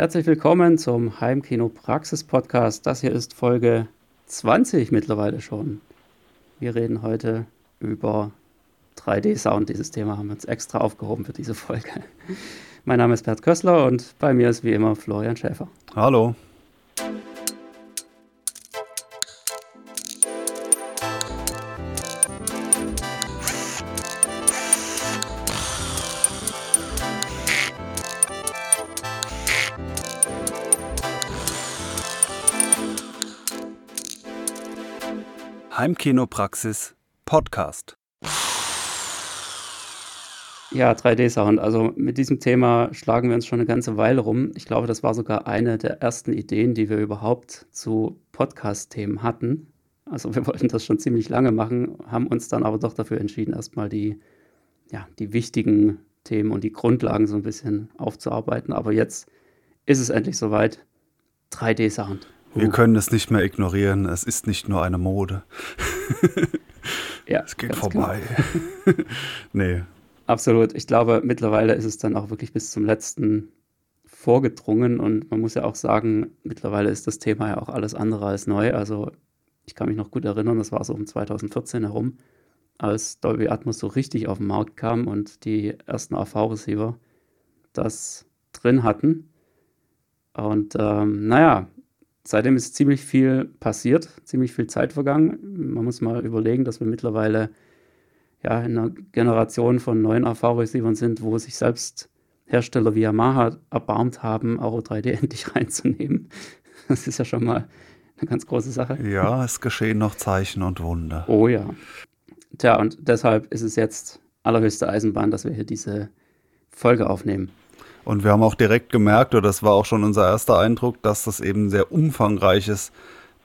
Herzlich willkommen zum Heimkino Praxis Podcast. Das hier ist Folge 20 mittlerweile schon. Wir reden heute über 3D-Sound. Dieses Thema haben wir uns extra aufgehoben für diese Folge. Mein Name ist Bert Kössler und bei mir ist wie immer Florian Schäfer. Hallo. Heimkinopraxis Podcast. Ja, 3D-Sound. Also mit diesem Thema schlagen wir uns schon eine ganze Weile rum. Ich glaube, das war sogar eine der ersten Ideen, die wir überhaupt zu Podcast-Themen hatten. Also wir wollten das schon ziemlich lange machen, haben uns dann aber doch dafür entschieden, erstmal die, ja, die wichtigen Themen und die Grundlagen so ein bisschen aufzuarbeiten. Aber jetzt ist es endlich soweit. 3D-Sound. Wir uh. können es nicht mehr ignorieren. Es ist nicht nur eine Mode. ja, es geht vorbei. Genau. nee. Absolut. Ich glaube, mittlerweile ist es dann auch wirklich bis zum letzten vorgedrungen und man muss ja auch sagen, mittlerweile ist das Thema ja auch alles andere als neu. Also ich kann mich noch gut erinnern, das war so um 2014 herum, als Dolby Atmos so richtig auf den Markt kam und die ersten AV-Receiver das drin hatten. Und ähm, naja, seitdem ist ziemlich viel passiert, ziemlich viel Zeit vergangen. Man muss mal überlegen, dass wir mittlerweile ja, in einer Generation von neuen AV-Receivern sind, wo sich selbst Hersteller wie Yamaha erbarmt haben, Auro 3D endlich reinzunehmen. Das ist ja schon mal eine ganz große Sache. Ja, es geschehen noch Zeichen und Wunder. Oh ja. Tja, und deshalb ist es jetzt allerhöchste Eisenbahn, dass wir hier diese Folge aufnehmen. Und wir haben auch direkt gemerkt, oder das war auch schon unser erster Eindruck, dass das eben ein sehr umfangreiches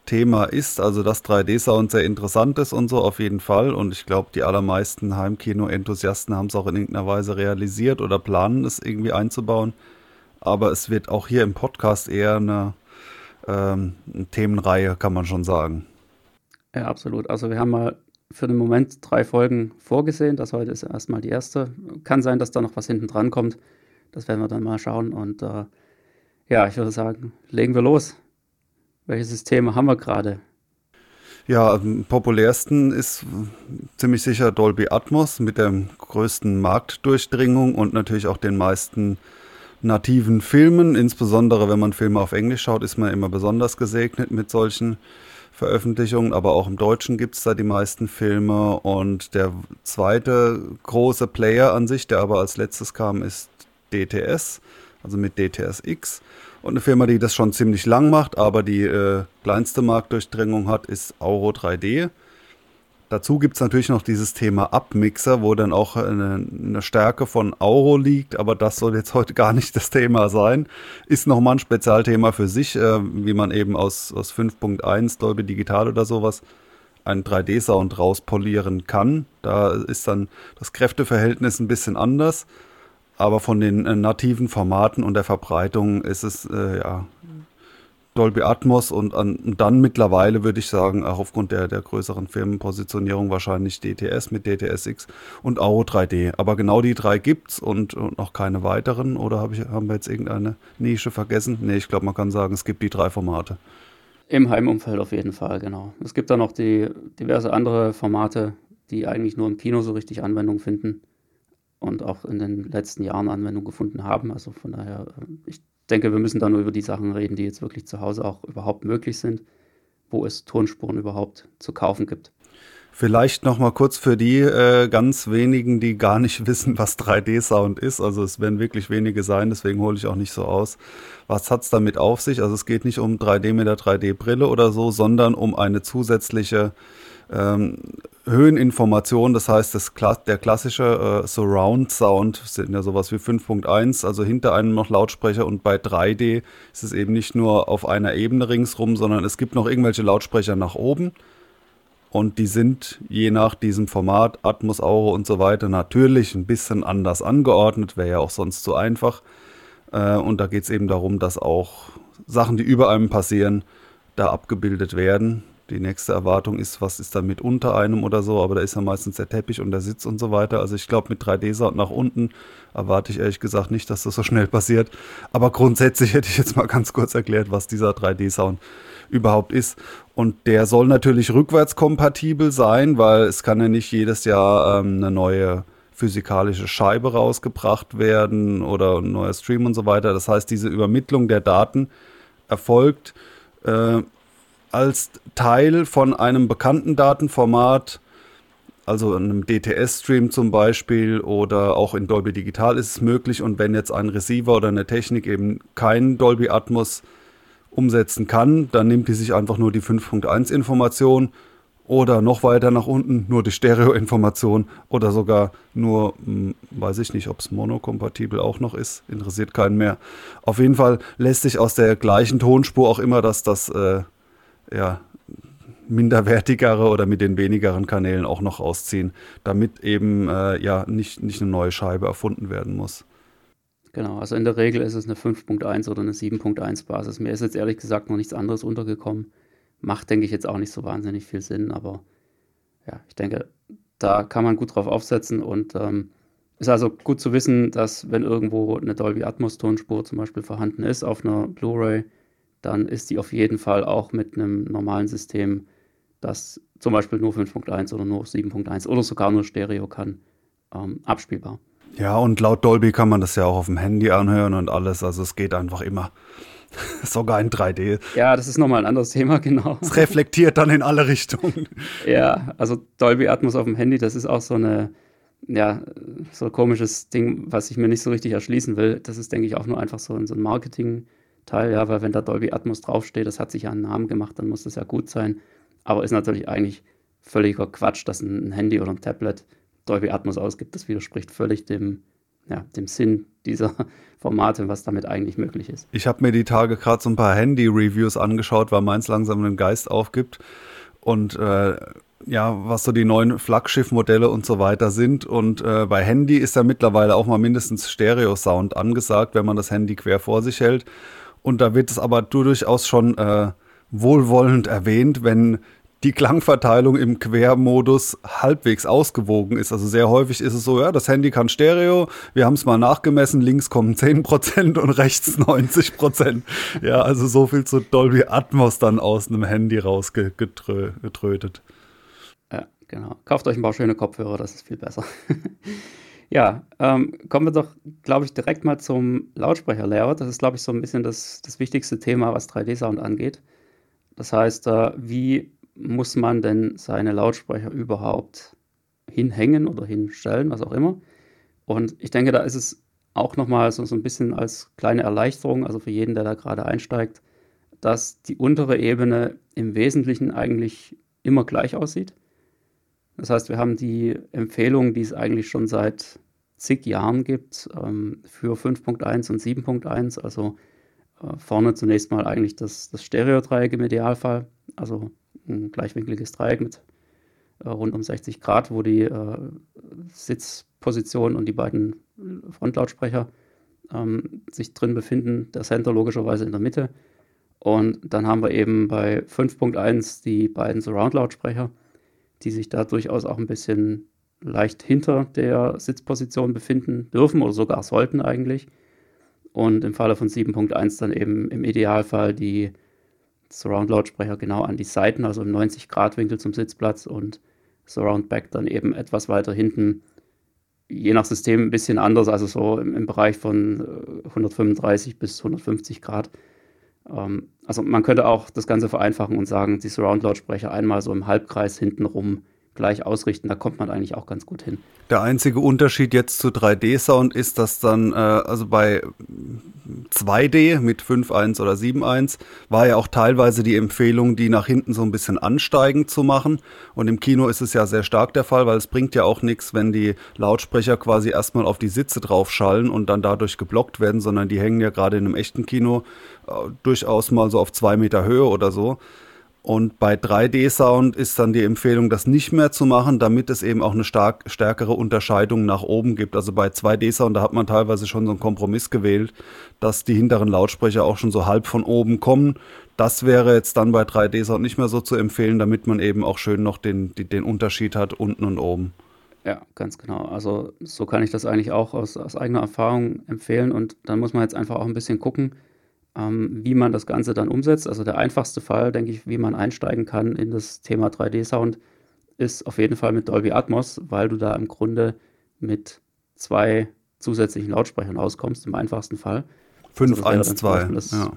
Thema ist. Also dass 3D-Sound sehr interessant ist und so auf jeden Fall. Und ich glaube, die allermeisten Heimkino-Enthusiasten haben es auch in irgendeiner Weise realisiert oder planen es irgendwie einzubauen. Aber es wird auch hier im Podcast eher eine, ähm, Themenreihe, kann man schon sagen. Ja, absolut. Also wir haben mal für den Moment drei Folgen vorgesehen. Das heute ist erstmal die erste. Kann sein, dass da noch was hinten dran kommt. Das werden wir dann mal schauen. Und äh, ja, ich würde sagen, legen wir los. Welches System haben wir gerade? Ja, am populärsten ist ziemlich sicher Dolby Atmos mit der größten Marktdurchdringung und natürlich auch den meisten nativen Filmen. Insbesondere wenn man Filme auf Englisch schaut, ist man immer besonders gesegnet mit solchen Veröffentlichungen. Aber auch im Deutschen gibt es da die meisten Filme. Und der zweite große Player an sich, der aber als letztes kam, ist DTS, also mit DTSX. Und eine Firma, die das schon ziemlich lang macht, aber die äh, kleinste Marktdurchdringung hat, ist Auro 3D. Dazu gibt es natürlich noch dieses Thema Abmixer, wo dann auch eine, eine, Stärke von Auro liegt, aber das soll jetzt heute gar nicht das Thema sein. Ist nochmal ein Spezialthema für sich, äh, wie man eben aus, aus 5.1 Dolby Digital oder sowas einen 3D-Sound rauspolieren kann. Da ist dann das Kräfteverhältnis ein bisschen anders. Aber von den äh, nativen Formaten und der Verbreitung ist es äh, ja Dolby Atmos und, an, und dann mittlerweile würde ich sagen, auch aufgrund der, der größeren Firmenpositionierung wahrscheinlich DTS mit DTSX und Auro 3D. Aber genau die drei gibt's und, und noch keine weiteren. Oder hab ich, haben wir jetzt irgendeine Nische vergessen? Nee, ich glaube, man kann sagen, es gibt die drei Formate. Im Heimumfeld auf jeden Fall, genau. Es gibt da noch die diverse andere Formate, die eigentlich nur im Kino so richtig Anwendung finden und auch in den letzten Jahren Anwendung gefunden haben. Also von daher, äh, ich denke, wir müssen da nur über die Sachen reden, die jetzt wirklich zu Hause auch überhaupt möglich sind, wo es Tonspuren überhaupt zu kaufen gibt. Vielleicht noch mal kurz für die äh, ganz wenigen, die gar nicht wissen, was 3D-Sound ist. Also es werden wirklich wenige sein, deswegen hole ich auch nicht so aus. Was hat es damit auf sich? Also es geht nicht um 3D mit der 3D-Brille oder so, sondern um eine zusätzliche ähm, Höheninformation, das heißt, das, der klassische äh, Surround Sound sind ja sowas wie 5.1, also hinter einem noch Lautsprecher und bei 3D ist es eben nicht nur auf einer Ebene ringsrum, sondern es gibt noch irgendwelche Lautsprecher nach oben und die sind je nach diesem Format, Atmos, Auro und so weiter natürlich ein bisschen anders angeordnet, wäre ja auch sonst zu einfach. Äh, und da geht es eben darum, dass auch Sachen, die über einem passieren, da abgebildet werden Die nächste Erwartung ist, was ist dann mit unter einem oder so, aber da ist ja meistens der Teppich und der Sitz und so weiter. Also ich glaube, mit 3D-Sound nach unten erwarte ich ehrlich gesagt nicht, dass das so schnell passiert. Aber grundsätzlich hätte ich jetzt mal ganz kurz erklärt, was dieser 3D-Sound überhaupt ist. Und der soll natürlich rückwärtskompatibel sein, weil es kann ja nicht jedes Jahr ähm, eine neue physikalische Scheibe rausgebracht werden oder ein neuer Stream und so weiter. Das heißt, diese Übermittlung der Daten erfolgt äh, als Teil von einem bekannten Datenformat, also einem DTS-Stream zum Beispiel oder auch in Dolby Digital ist es möglich. Und wenn jetzt ein Receiver oder eine Technik eben kein Dolby Atmos umsetzen kann, dann nimmt die sich einfach nur die 5.1 Information oder noch weiter nach unten nur die Stereo-Information oder sogar nur, hm, weiß ich nicht, ob es monokompatibel auch noch ist, interessiert keinen mehr. Auf jeden Fall lässt sich aus der gleichen Tonspur auch immer das, das äh, ja, minderwertigere oder mit den wenigeren Kanälen auch noch rausziehen, damit eben äh, ja nicht, nicht eine neue Scheibe erfunden werden muss. Genau, also in der Regel ist es eine 5.1 oder eine 7.1 Basis. Mir ist jetzt ehrlich gesagt noch nichts anderes untergekommen. Macht, denke ich, jetzt auch nicht so wahnsinnig viel Sinn, aber ja, ich denke, da kann man gut drauf aufsetzen und ähm, ist also gut zu wissen, dass wenn irgendwo eine Dolby Atmos Tonspur zum Beispiel vorhanden ist auf einer Blu-ray, dann ist die auf jeden Fall auch mit einem normalen System, das zum Beispiel nur 5.1 oder nur 7.1 oder sogar nur Stereo kann, ähm, abspielbar. Ja, und laut Dolby kann man das ja auch auf dem Handy anhören und alles, also es geht einfach immer. Sogar in 3D. Ja, das ist nochmal ein anderes Thema, genau. Es reflektiert dann in alle Richtungen. Ja, also Dolby Atmos auf dem Handy, das ist auch so eine, ja, so ein komisches Ding, was ich mir nicht so richtig erschließen will. Das ist, denke ich, auch nur einfach so, so ein Marketing-Teil, ja, weil wenn da Dolby Atmos draufsteht, das hat sich ja einen Namen gemacht, dann muss das ja gut sein. Aber ist natürlich eigentlich völliger Quatsch, dass ein Handy oder ein Tablet Dolby Atmos ausgibt. Das widerspricht völlig dem, ja, dem Sinn dieser Formate, was damit eigentlich möglich ist. Ich habe mir die Tage gerade so ein paar Handy-Reviews angeschaut, weil meins langsam einen Geist aufgibt. Und äh, ja, was so die neuen Flaggschiff-Modelle und so weiter sind. Und äh, bei Handy ist ja mittlerweile auch mal mindestens Stereo-Sound angesagt, wenn man das Handy quer vor sich hält. Und da wird es aber durchaus schon äh, wohlwollend erwähnt, wenn die Klangverteilung im Quermodus halbwegs ausgewogen ist. Also sehr häufig ist es so, ja, das Handy kann Stereo, wir haben es mal nachgemessen, links kommen 10% und rechts 90%. Ja, also so viel zu Dolby Atmos dann aus einem Handy rausgetrötet. Ja, genau. Kauft euch ein paar schöne Kopfhörer, das ist viel besser. Ja, ähm, kommen wir doch, glaube ich, direkt mal zum Lautsprecher-Layout. Das ist, glaube ich, so ein bisschen das, das wichtigste Thema, was 3D-Sound angeht. Das heißt, äh, wie muss man denn seine Lautsprecher überhaupt hinhängen oder hinstellen, was auch immer. Und ich denke, da ist es auch nochmal so, so ein bisschen als kleine Erleichterung, also für jeden, der da gerade einsteigt, dass die untere Ebene im Wesentlichen eigentlich immer gleich aussieht. Das heißt, wir haben die Empfehlung, die es eigentlich schon seit zig Jahren gibt, ähm, für 5.1 und 7.1, also äh, vorne zunächst mal eigentlich das, das Stereodreieck im Idealfall, also ein gleichwinkliges Dreieck mit äh, rund um 60 Grad, wo die äh, Sitzposition und die beiden Frontlautsprecher ähm, sich drin befinden. Der Center logischerweise in der Mitte. Und dann haben wir eben bei 5.1 die beiden Surround-Lautsprecher, die sich da durchaus auch ein bisschen leicht hinter der Sitzposition befinden dürfen oder sogar sollten eigentlich. Und im Falle von 7.1 dann eben im Idealfall die Surround-Lautsprecher genau an die Seiten, also im 90-Grad-Winkel zum Sitzplatz und Surround-Back dann eben etwas weiter hinten, je nach System ein bisschen anders, also so im, im Bereich von 135 äh, bis 150 Grad. Ähm, also man könnte auch das Ganze vereinfachen und sagen, die Surround-Lautsprecher einmal so im Halbkreis hinten rum gleich ausrichten. Da kommt man eigentlich auch ganz gut hin. Der einzige Unterschied jetzt zu 3D-Sound ist, dass dann, äh, also bei 2D mit 5.1 oder 7.1 war ja auch teilweise die Empfehlung, die nach hinten so ein bisschen ansteigend zu machen. Und im Kino ist es ja sehr stark der Fall, weil es bringt ja auch nichts, wenn die Lautsprecher quasi erstmal auf die Sitze draufschallen und dann dadurch geblockt werden, sondern die hängen ja gerade in einem echten Kino durchaus mal so auf zwei Meter Höhe oder so. Und bei 3D-Sound ist dann die Empfehlung, das nicht mehr zu machen, damit es eben auch eine stark, stärkere Unterscheidung nach oben gibt. Also bei 2D-Sound, da hat man teilweise schon so einen Kompromiss gewählt, dass die hinteren Lautsprecher auch schon so halb von oben kommen. Das wäre jetzt dann bei 3D-Sound nicht mehr so zu empfehlen, damit man eben auch schön noch den, den Unterschied hat unten und oben. Ja, ganz genau. Also so kann ich das eigentlich auch aus, aus eigener Erfahrung empfehlen. Und dann muss man jetzt einfach auch ein bisschen gucken, ähm, wie man das Ganze dann umsetzt. Also der einfachste Fall, denke ich, wie man einsteigen kann in das Thema 3D-Sound, ist auf jeden Fall mit Dolby Atmos, weil du da im Grunde mit zwei zusätzlichen Lautsprechern auskommst, im einfachsten Fall. 512, also ja.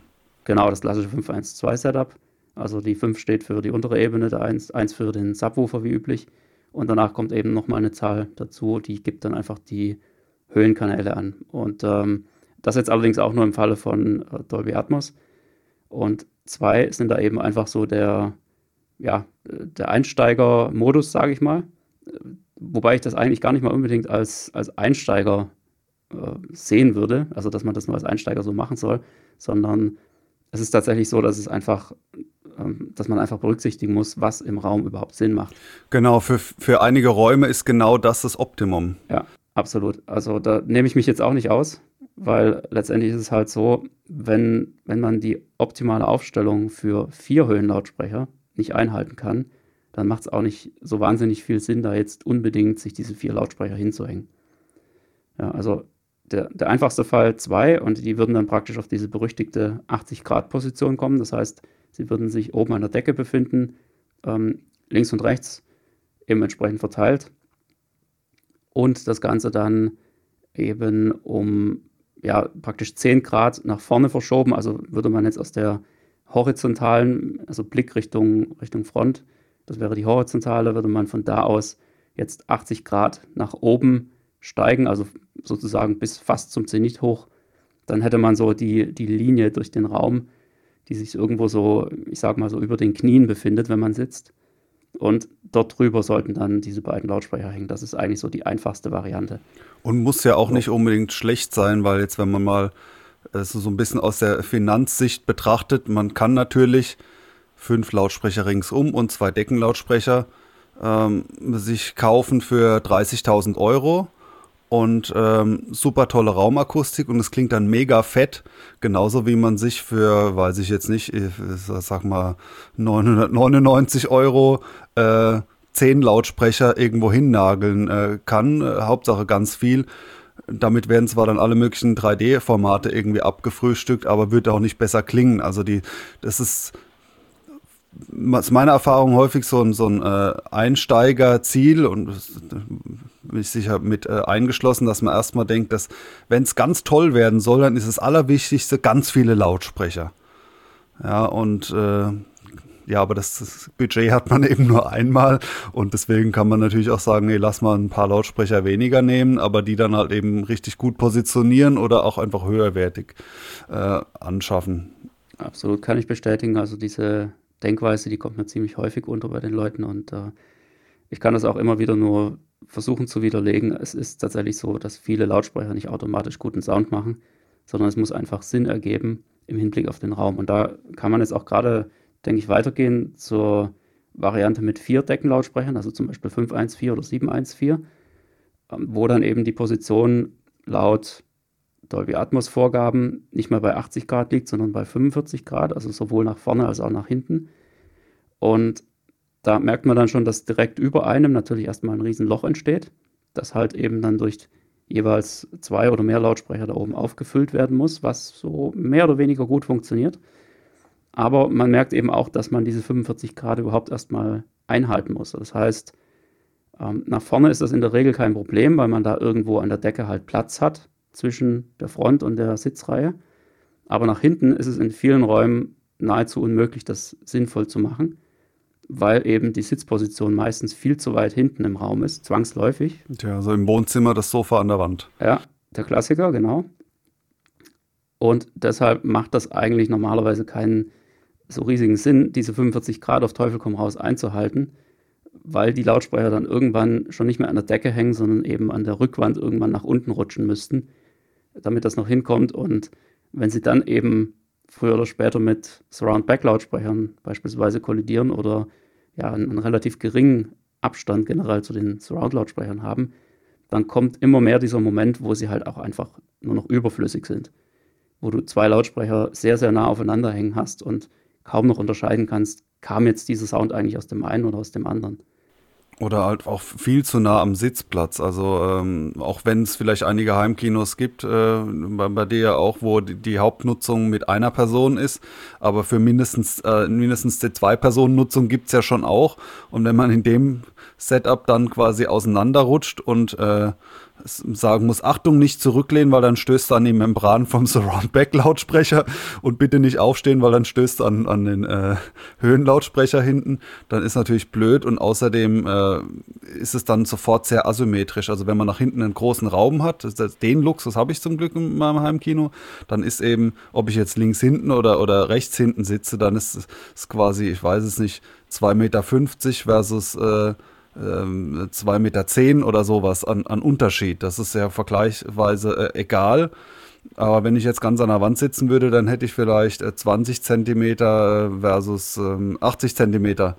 Genau, das klassische 512-Setup. Also die 5 steht für die untere Ebene, der 1, 1 für den Subwoofer wie üblich. Und danach kommt eben nochmal eine Zahl dazu, die gibt dann einfach die Höhenkanäle an. Und ähm, das jetzt allerdings auch nur im Falle von äh, Dolby Atmos. Und zwei sind da eben einfach so der, ja, der Einsteiger-Modus, sage ich mal. Wobei ich das eigentlich gar nicht mal unbedingt als, als Einsteiger äh, sehen würde, also dass man das nur als Einsteiger so machen soll, sondern es ist tatsächlich so, dass es einfach, ähm, dass man einfach berücksichtigen muss, was im Raum überhaupt Sinn macht. Genau, für, für einige Räume ist genau das das Optimum. Ja, absolut. Also da nehme ich mich jetzt auch nicht aus weil letztendlich ist es halt so, wenn, wenn man die optimale Aufstellung für vier Höhenlautsprecher nicht einhalten kann, dann macht es auch nicht so wahnsinnig viel Sinn, da jetzt unbedingt sich diese vier Lautsprecher hinzuhängen. Ja, also der, der einfachste Fall zwei und die würden dann praktisch auf diese berüchtigte 80-Grad-Position kommen. Das heißt, sie würden sich oben an der Decke befinden, ähm, links und rechts eben entsprechend verteilt und das Ganze dann eben um ja, praktisch 10 Grad nach vorne verschoben. Also würde man jetzt aus der horizontalen, also Blick Richtung, Richtung Front, das wäre die horizontale, würde man von da aus jetzt 80 Grad nach oben steigen, also sozusagen bis fast zum Zenit hoch. Dann hätte man so die, die Linie durch den Raum, die sich irgendwo so, ich sag mal so über den Knien befindet, wenn man sitzt. Und dort drüber sollten dann diese beiden Lautsprecher hängen. Das ist eigentlich so die einfachste Variante. Und muss ja auch nicht unbedingt schlecht sein, weil jetzt, wenn man mal es so ein bisschen aus der Finanzsicht betrachtet, man kann natürlich fünf Lautsprecher ringsum und zwei Deckenlautsprecher ähm, sich kaufen für 30.000 Euro und ähm, super tolle Raumakustik und es klingt dann mega fett, genauso wie man sich für, weiß ich jetzt nicht, ich sag mal 999 Euro äh, zehn Lautsprecher irgendwo hinnageln äh, kann. Äh, Hauptsache ganz viel. Damit werden zwar dann alle möglichen 3D-Formate irgendwie abgefrühstückt, aber wird auch nicht besser klingen. Also die, das ist ist meine Erfahrung häufig so ein, so ein äh, Einsteigerziel und bin ich sicher mit äh, eingeschlossen, dass man erstmal denkt, dass wenn es ganz toll werden soll, dann ist das Allerwichtigste ganz viele Lautsprecher. Ja, und äh, ja, aber das, das, Budget hat man eben nur einmal und deswegen kann man natürlich auch sagen, nee, lass mal ein paar Lautsprecher weniger nehmen, aber die dann halt eben richtig gut positionieren oder auch einfach höherwertig äh, anschaffen. Absolut, kann ich bestätigen. Also diese Denkweise, die kommt mir ziemlich häufig unter bei den Leuten und äh, ich kann das auch immer wieder nur versuchen zu widerlegen. Es ist tatsächlich so, dass viele Lautsprecher nicht automatisch guten Sound machen, sondern es muss einfach Sinn ergeben im Hinblick auf den Raum. Und da kann man jetzt auch gerade denke ich, weitergehen zur Variante mit vier Deckenlautsprechern, also zum Beispiel 514 oder 714, ähm, wo dann eben die Position laut Dolby Atmos Vorgaben nicht mehr bei 80 Grad liegt, sondern bei 45 Grad, also sowohl nach vorne als auch nach hinten. Und da merkt man dann schon, dass direkt über einem natürlich erstmal ein Riesenloch entsteht, das halt eben dann durch jeweils zwei oder mehr Lautsprecher da oben aufgefüllt werden muss, was so mehr oder weniger gut funktioniert. Aber man merkt eben auch, dass man diese 45 Grad überhaupt erstmal einhalten muss. Das heißt, ähm, nach vorne ist das in der Regel kein Problem, weil man da irgendwo an der Decke halt Platz hat zwischen der Front und der Sitzreihe. Aber nach hinten ist es in vielen Räumen nahezu unmöglich, das sinnvoll zu machen, weil eben die Sitzposition meistens viel zu weit hinten im Raum ist, zwangsläufig. Tja, so im Wohnzimmer das Sofa an der Wand. Ja, der Klassiker, genau. Und deshalb macht das eigentlich normalerweise keinen so riesigen Sinn, diese 45 Grad auf Teufel komm raus einzuhalten, weil die Lautsprecher dann irgendwann schon nicht mehr an der Decke hängen, sondern eben an der Rückwand irgendwann nach unten rutschen müssten, damit das noch hinkommt. Und wenn sie dann eben früher oder später mit Surround-Back-Lautsprechern beispielsweise kollidieren oder ja, einen, einen relativ geringen Abstand generell zu den Surround-Lautsprechern haben, dann kommt immer mehr dieser Moment, wo sie halt auch einfach nur noch überflüssig sind. Wo du zwei Lautsprecher sehr, sehr nah aufeinander hängen hast und kaum noch unterscheiden kannst, kam jetzt dieser Sound eigentlich aus dem einen oder aus dem anderen. Oder halt auch viel zu nah am Sitzplatz. Also ähm, auch wenn es vielleicht einige Heimkinos gibt, äh, bei, bei dir ja auch, wo die, die, Hauptnutzung mit einer Person ist, aber für mindestens, äh, mindestens die Zwei-Personen-Nutzung gibt es ja schon auch. Und wenn man in dem Setup dann quasi auseinanderrutscht und äh, sagen muss, Achtung, nicht zurücklehnen, weil dann stößt an die Membran vom Surround-Back-Lautsprecher und bitte nicht aufstehen, weil dann stößt an, an den äh, Höhenlautsprecher hinten. Dann ist natürlich blöd und außerdem äh, ist es dann sofort sehr asymmetrisch. Also wenn man nach hinten einen großen Raum hat, den Luxus habe ich zum Glück in meinem Heimkino, dann ist eben, ob ich jetzt links hinten oder, oder rechts hinten sitze, dann ist es quasi, ich weiß es nicht, 2,50 Meter versus äh, 2,10 ähm, Meter zehn oder sowas an, an Unterschied. Das ist ja vergleichsweise äh, egal. Aber wenn ich jetzt ganz an der Wand sitzen würde, dann hätte ich vielleicht äh, 20 Zentimeter äh, versus äh, 80 Zentimeter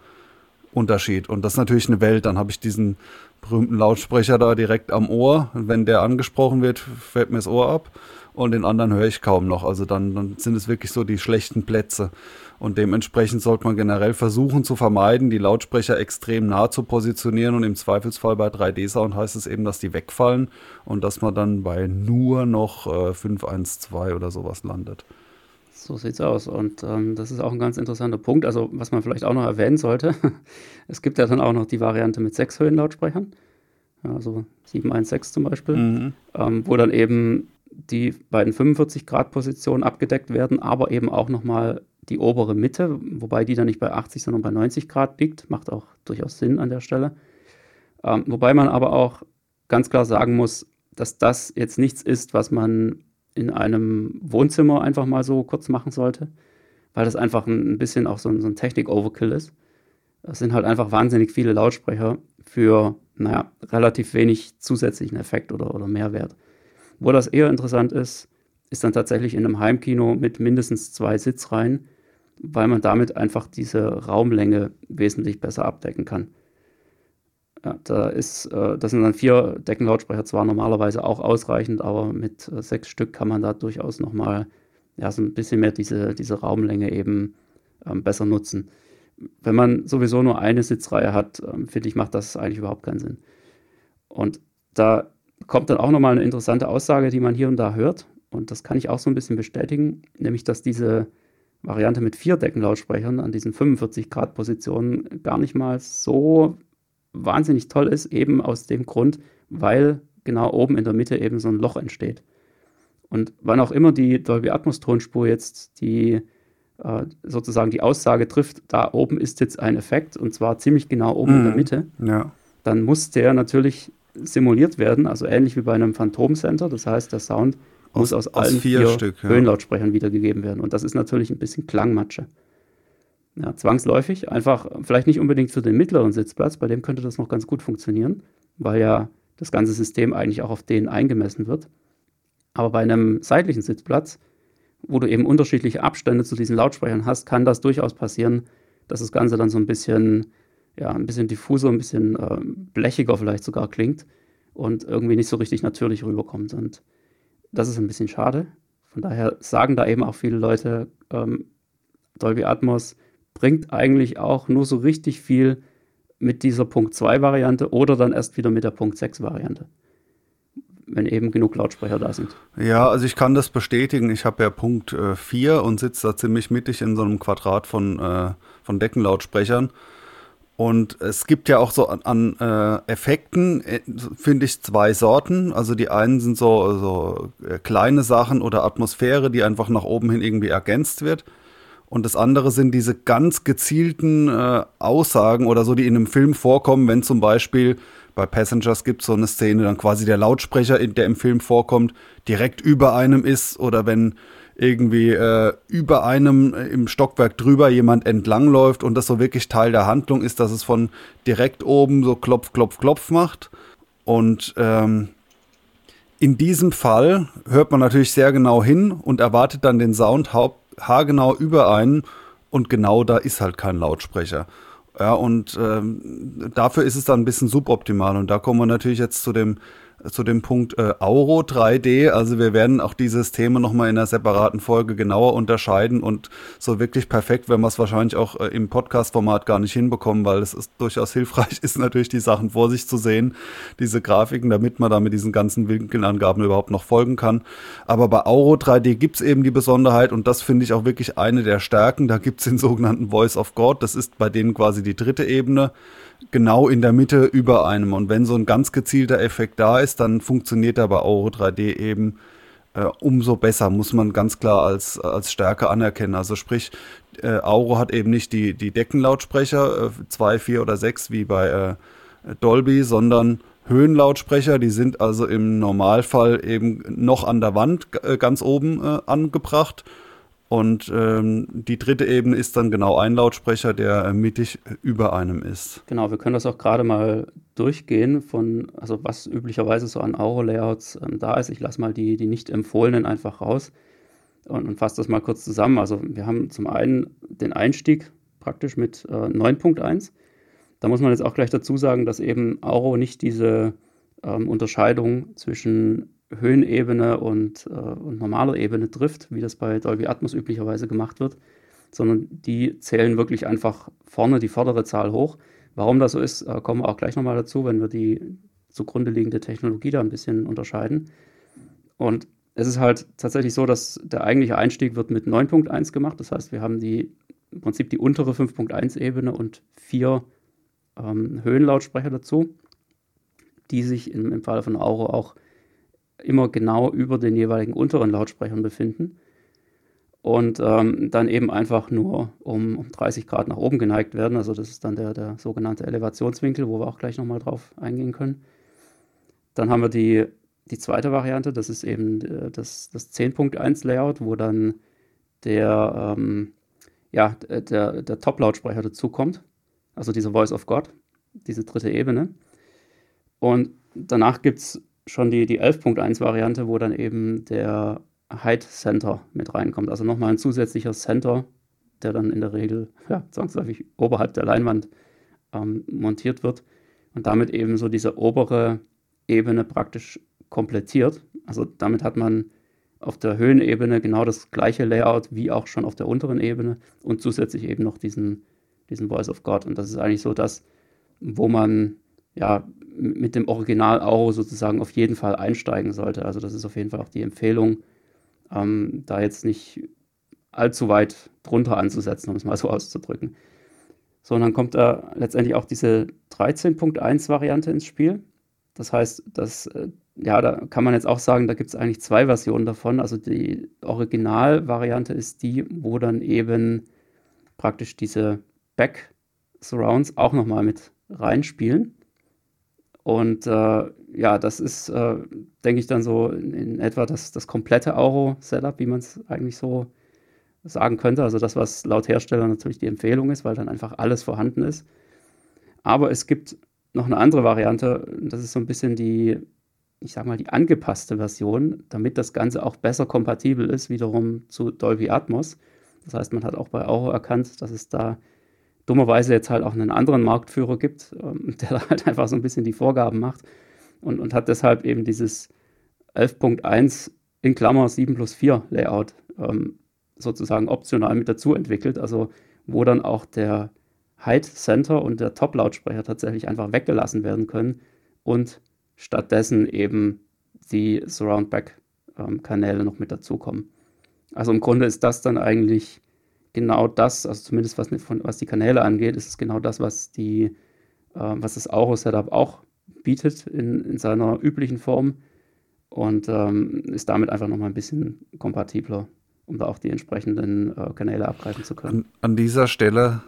Unterschied. Und das ist natürlich eine Welt. Dann habe ich diesen berühmten Lautsprecher da direkt am Ohr. Und wenn der angesprochen wird, fällt mir das Ohr ab. Und den anderen höre ich kaum noch. Also dann, dann sind es wirklich so die schlechten Plätze. Und dementsprechend sollte man generell versuchen zu vermeiden, die Lautsprecher extrem nah zu positionieren. Und im Zweifelsfall bei 3D-Sound heißt es eben, dass die wegfallen und dass man dann bei nur noch äh, 512 oder sowas landet. So sieht's aus. Und ähm, das ist auch ein ganz interessanter Punkt. Also, was man vielleicht auch noch erwähnen sollte, es gibt ja dann auch noch die Variante mit sechs Höhenlautsprechern. Also 716 zum Beispiel, mhm. ähm, wo dann eben die beiden 45-Grad-Positionen abgedeckt werden, aber eben auch nochmal die obere Mitte, wobei die dann nicht bei 80, sondern bei 90 Grad liegt. Macht auch durchaus Sinn an der Stelle. Ähm, wobei man aber auch ganz klar sagen muss, dass das jetzt nichts ist, was man in einem Wohnzimmer einfach mal so kurz machen sollte, weil das einfach ein bisschen auch so ein, so ein Technik-Overkill ist. Das sind halt einfach wahnsinnig viele Lautsprecher für, naja, relativ wenig zusätzlichen Effekt oder, oder Mehrwert. Wo das eher interessant ist, ist dann tatsächlich in einem Heimkino mit mindestens zwei Sitzreihen, weil man damit einfach diese Raumlänge wesentlich besser abdecken kann. Ja, da ist, äh, das sind dann vier Deckenlautsprecher zwar normalerweise auch ausreichend, aber mit äh, sechs Stück kann man da durchaus nochmal ja, so ein bisschen mehr diese, diese Raumlänge eben ähm, besser nutzen. Wenn man sowieso nur eine Sitzreihe hat, ähm, finde ich, macht das eigentlich überhaupt keinen Sinn. Und da kommt dann auch nochmal eine interessante Aussage, die man hier und da hört. Und das kann ich auch so ein bisschen bestätigen, nämlich dass diese Variante mit vier Deckenlautsprechern an diesen 45 Grad Positionen gar nicht mal so wahnsinnig toll ist, eben aus dem Grund, weil genau oben in der Mitte eben so ein Loch entsteht. Und wann auch immer die Dolby Atmos Tonspur jetzt die äh, sozusagen die Aussage trifft, da oben ist jetzt ein Effekt und zwar ziemlich genau oben mm, in der mhm. Mitte, ja. dann muss der natürlich simuliert werden, also ähnlich wie bei einem Phantom Center. Das heißt, der Sound muss aus, aus allen vier, vier Stück, ja. Höhenlautsprechern wiedergegeben werden. Und das ist natürlich ein bisschen Klangmatsche. Ja, zwangsläufig, einfach vielleicht nicht unbedingt für den mittleren Sitzplatz, bei dem könnte das noch ganz gut funktionieren, weil ja das ganze System eigentlich auch auf den eingemessen wird. Aber bei einem seitlichen Sitzplatz, wo du eben unterschiedliche Abstände zu diesen Lautsprechern hast, kann das durchaus passieren, dass das Ganze dann so ein bisschen, ja, ein bisschen diffuser, ein bisschen äh, blechiger vielleicht sogar klingt und irgendwie nicht so richtig natürlich rüberkommt. Und das ist ein bisschen schade. Von daher sagen da eben auch viele Leute, ähm, Dolby Atmos bringt eigentlich auch nur so richtig viel mit dieser Punkt 2 Variante oder dann erst wieder mit der Punkt 6 Variante. Wenn eben genug Lautsprecher da sind. Ja, also ich kann das bestätigen. Ich habe ja Punkt 4 äh, und sitze da ziemlich mittig in so einem Quadrat von, äh, von Deckenlautsprechern. Und es gibt ja auch so an, an äh, Effekten, äh, finde ich, zwei Sorten. Also die einen sind so, so äh, kleine Sachen oder Atmosphäre, die einfach nach oben hin irgendwie ergänzt wird. Und das andere sind diese ganz gezielten äh, Aussagen oder so, die in einem Film vorkommen, wenn zum Beispiel bei Passengers gibt es so eine Szene, dann quasi der Lautsprecher, der im Film vorkommt, direkt über einem ist oder wenn irgendwie äh, über einem äh, im Stockwerk drüber jemand entlangläuft und das so wirklich Teil der Handlung ist, dass es von direkt oben so klopf, klopf, klopf macht. Und ähm, in diesem Fall hört man natürlich sehr genau hin und erwartet dann den Sound haargenau über einen und genau da ist halt kein Lautsprecher. Ja, und ähm, dafür ist es dann ein bisschen suboptimal. Und da kommen wir natürlich jetzt zu dem zu dem Punkt äh, Auro 3D. Also wir werden auch dieses Thema nochmal in einer separaten Folge genauer unterscheiden und so wirklich perfekt, wenn wir es wahrscheinlich auch äh, im Podcast-Format gar nicht hinbekommen, weil es ist durchaus hilfreich ist, natürlich die Sachen vor sich zu sehen, diese Grafiken, damit man da mit diesen ganzen Winkelangaben überhaupt noch folgen kann. Aber bei Auro 3D gibt's eben die Besonderheit und das finde ich auch wirklich eine der Stärken. Da gibt's den sogenannten Voice of God. Das ist bei denen quasi die dritte Ebene genau in der Mitte über einem. Und wenn so ein ganz gezielter Effekt da ist, dann funktioniert er bei Auro 3D eben äh, umso besser, muss man ganz klar als, als Stärke anerkennen. Also sprich, äh, Auro hat eben nicht die, die Deckenlautsprecher, 2, äh, 4 oder 6 wie bei äh, Dolby, sondern Höhenlautsprecher, die sind also im Normalfall eben noch an der Wand äh, ganz oben angebracht und ähm, die dritte Ebene ist dann genau ein Lautsprecher, der mittig über einem ist. Genau, wir können das auch gerade mal durchgehen von, also was üblicherweise so an Auro-Layouts ähm, da ist. Ich lasse mal die, die nicht empfohlenen einfach raus und, und fasse das mal kurz zusammen. Also wir haben zum einen den Einstieg praktisch mit äh, 9.1. Da muss man jetzt auch gleich dazu sagen, dass eben Auro nicht diese ähm, Unterscheidung zwischen Höhenebene und, äh, und normaler Ebene trifft, wie das bei Dolby Atmos üblicherweise gemacht wird, sondern die zählen wirklich einfach vorne die vordere Zahl hoch. Warum das so ist, äh, kommen wir auch gleich nochmal dazu, wenn wir die zugrunde liegende Technologie da ein bisschen unterscheiden. Und es ist halt tatsächlich so, dass der eigentliche Einstieg wird mit 9.1 gemacht. Das heißt, wir haben die im Prinzip die untere 5.1-Ebene und vier ähm, Höhenlautsprecher dazu, die sich im, im Fall von Auro auch immer genau über den jeweiligen unteren Lautsprechern befinden und ähm, dann eben einfach nur um, um 30 Grad nach oben geneigt werden. Also das ist dann der, der sogenannte Elevationswinkel, wo wir auch gleich nochmal drauf eingehen können. Dann haben wir die, die zweite Variante, das ist eben äh, das, das 10.1 Layout, wo dann der, ähm, ja, der, der Top-Lautsprecher dazukommt, also diese Voice of God, diese dritte Ebene. Und danach gibt es schon die, die 11.1-Variante, wo dann eben der Height Center mit reinkommt. Also nochmal ein zusätzlicher Center, der dann in der Regel ja, zwangsläufig oberhalb der Leinwand ähm, montiert wird und damit eben so diese obere Ebene praktisch komplettiert. Also damit hat man auf der Höhenebene genau das gleiche Layout wie auch schon auf der unteren Ebene und zusätzlich eben noch diesen, diesen Voice of God. Und das ist eigentlich so das, wo man ja mit dem Original Auro sozusagen auf jeden Fall einsteigen sollte. Also das ist auf jeden Fall auch die Empfehlung, ähm, da jetzt nicht allzu weit drunter anzusetzen, um es mal so auszudrücken. So, und dann kommt da letztendlich auch diese 13.1-Variante ins Spiel. Das heißt, das, äh, ja, da kann man jetzt auch sagen, da gibt es eigentlich zwei Versionen davon. Also die Originalvariante ist die, wo dann eben praktisch diese Back-Surrounds auch nochmal mit reinspielen. Und äh, ja, das ist, äh, denke ich, dann so in, in, etwa das, das komplette Auro-Setup, wie man es eigentlich so sagen könnte. Also das, was laut Hersteller natürlich die Empfehlung ist, weil dann einfach alles vorhanden ist. Aber es gibt noch eine andere Variante, das ist so ein bisschen die, ich sag mal, die angepasste Version, damit das Ganze auch besser kompatibel ist, wiederum zu Dolby Atmos. Das heißt, man hat auch bei Auro erkannt, dass es da dummerweise jetzt halt auch einen anderen Marktführer gibt, ähm, der halt einfach so ein bisschen die Vorgaben macht und, und hat deshalb eben dieses 11.1 in Klammer 7 plus 4 Layout ähm, sozusagen optional mit dazu entwickelt, also wo dann auch der Height Center und der Top-Lautsprecher tatsächlich einfach weggelassen werden können und stattdessen eben die Surround-Back-Kanäle ähm, noch mit dazukommen. Also im Grunde ist das dann eigentlich genau das, also zumindest was, was die Kanäle angeht, ist es genau das, was, die, äh, was das Auro-Setup auch bietet in, in seiner üblichen Form und ähm, ist damit einfach nochmal ein bisschen kompatibler, um da auch die entsprechenden äh, Kanäle abgreifen zu können. An, an dieser Stelle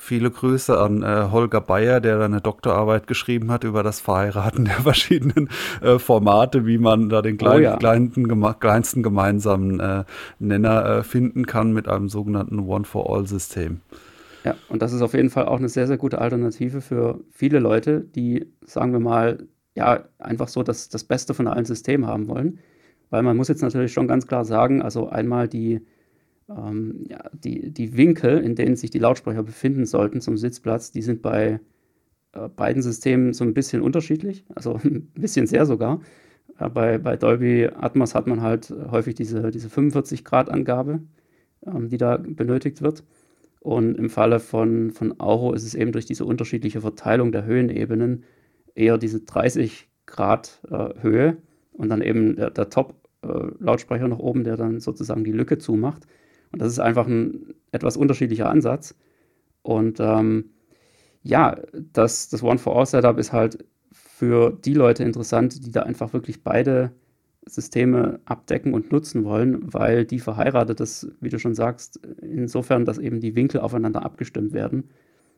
Viele Grüße an äh, Holger Bayer, der da eine Doktorarbeit geschrieben hat über das Verheiraten der verschiedenen äh, Formate, wie man da den klein, oh ja. kleinsten, geme kleinsten gemeinsamen äh, Nenner äh, finden kann mit einem sogenannten One-for-All-System. Ja, und das ist auf jeden Fall auch eine sehr, sehr gute Alternative für viele Leute, die, sagen wir mal, ja, einfach so das, das Beste von allen Systemen haben wollen. Weil man muss jetzt natürlich schon ganz klar sagen, also einmal die Ähm, ja, die, die Winkel, in denen sich die Lautsprecher befinden sollten zum Sitzplatz, die sind bei äh, beiden Systemen so ein bisschen unterschiedlich, also ein bisschen sehr sogar. Äh, bei, bei Dolby Atmos hat man halt häufig diese, diese 45 Grad Angabe, ähm, die da benötigt wird. Und im Falle von, von Auro ist es eben durch diese unterschiedliche Verteilung der Höhenebenen eher diese 30 Grad äh, Höhe und dann eben der, der Top-Lautsprecher äh, noch oben, der dann sozusagen die Lücke zumacht. Und das ist einfach ein etwas unterschiedlicher Ansatz. Und ähm, ja, das, das One-for-All-Setup ist halt für die Leute interessant, die da einfach wirklich beide Systeme abdecken und nutzen wollen, weil die verheiratet ist, wie du schon sagst, insofern, dass eben die Winkel aufeinander abgestimmt werden.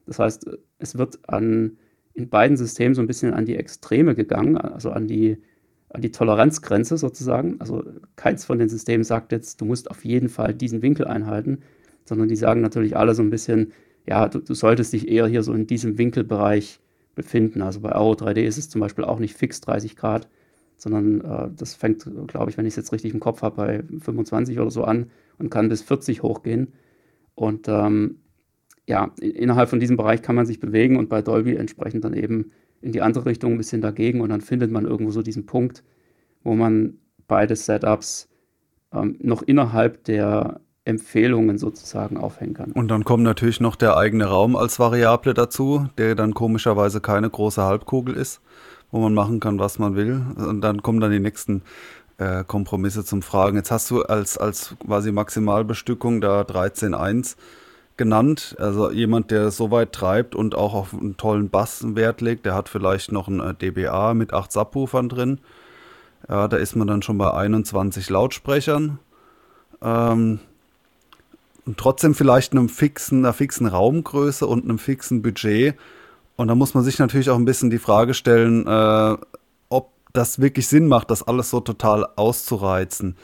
Das heißt, es wird an, in beiden Systemen so ein bisschen an die Extreme gegangen, also an die, an die Toleranzgrenze sozusagen. Also keins von den Systemen sagt jetzt, du musst auf jeden Fall diesen Winkel einhalten, sondern die sagen natürlich alle so ein bisschen, ja, du, du solltest dich eher hier so in diesem Winkelbereich befinden. Also bei Auro 3D ist es zum Beispiel auch nicht fix 30 Grad, sondern äh, das fängt, glaube ich, wenn ich es jetzt richtig im Kopf habe, bei 25 oder so an und kann bis 40 hochgehen. Und ähm, ja, innerhalb von diesem Bereich kann man sich bewegen und bei Dolby entsprechend dann eben in die andere Richtung ein bisschen dagegen und dann findet man irgendwo so diesen Punkt, wo man beide Setups ähm, noch innerhalb der Empfehlungen sozusagen aufhängen kann. Und dann kommt natürlich noch der eigene Raum als Variable dazu, der dann komischerweise keine große Halbkugel ist, wo man machen kann, was man will. Und dann kommen dann die nächsten äh, Kompromisse zum Fragen. Jetzt hast du als, als quasi Maximalbestückung da 13.1 genannt. Also jemand, der so weit treibt und auch auf einen tollen Bass Wert legt, der hat vielleicht noch ein äh, DBA mit 8 Subwoofern drin. Ja, da ist man dann schon bei 21 Lautsprechern. Ähm, und trotzdem vielleicht einem fixen, einer fixen Raumgröße und einem fixen Budget. Und da muss man sich natürlich auch ein bisschen die Frage stellen, äh, ob das wirklich Sinn macht, das alles so total auszureizen.